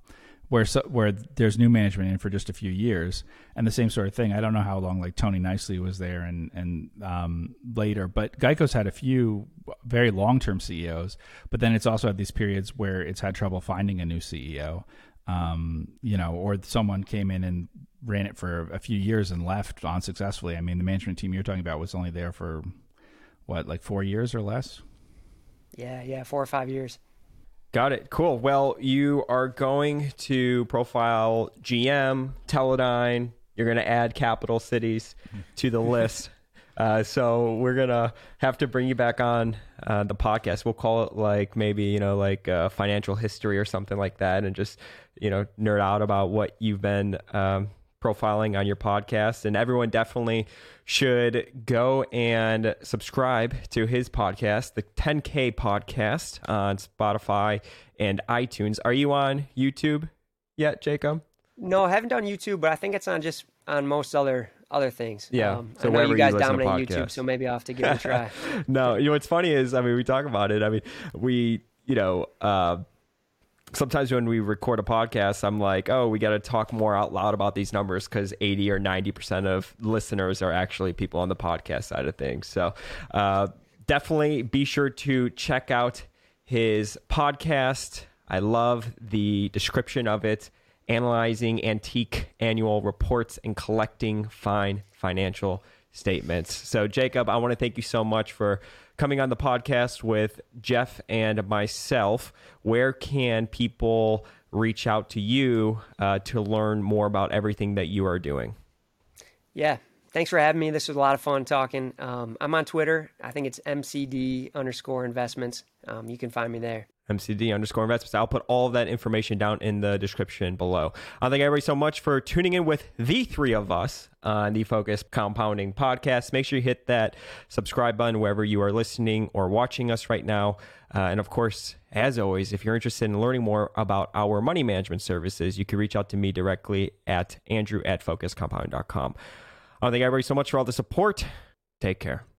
where so, where there's new management in for just a few years, and the same sort of thing. I don't know how long like Tony Nicely was there and and um, later, but Geico's had a few very long term CEOs, but then it's also had these periods where it's had trouble finding a new CEO, um, you know, or someone came in and ran it for a few years and left unsuccessfully. I mean, the management team you're talking about was only there for what like four years or less. Yeah, yeah, four or five years. Got it. Cool. Well, you are going to profile GM, Teledyne. You're going to add capital cities to the list. Uh, so we're gonna have to bring you back on uh, the podcast. We'll call it like maybe you know like uh, financial history or something like that, and just you know nerd out about what you've been um, profiling on your podcast. And everyone definitely should go and subscribe to his podcast, the 10K podcast on Spotify and iTunes. Are you on YouTube yet, Jacob? No, I haven't done YouTube, but I think it's on just on most other other things. Yeah. Um, so I know you guys you dominate YouTube, so maybe I'll have to give it a try. no, you know what's funny is I mean we talk about it. I mean we you know. Uh, sometimes when we record a podcast, I'm like, oh, we got to talk more out loud about these numbers because 80 or 90% of listeners are actually people on the podcast side of things. So uh, definitely be sure to check out his podcast. I love the description of it analyzing antique annual reports and collecting fine financial statements. So, Jacob, I want to thank you so much for coming on the podcast with Geoff and myself. Where can people reach out to you uh, to learn more about everything that you are doing? Yeah, thanks for having me. This was a lot of fun talking. Um, I'm on Twitter. I think it's MCD underscore investments. Um, you can find me there. MCD underscore investments. I'll put all of that information down in the description below. I thank everybody so much for tuning in with the three of us on the Focused Compounding Podcast. Make sure you hit that subscribe button wherever you are listening or watching us right now. Uh, and of course, as always, if you're interested in learning more about our money management services, you can reach out to me directly at andrew at focusedcompounding.com. I thank everybody so much for all the support. Take care.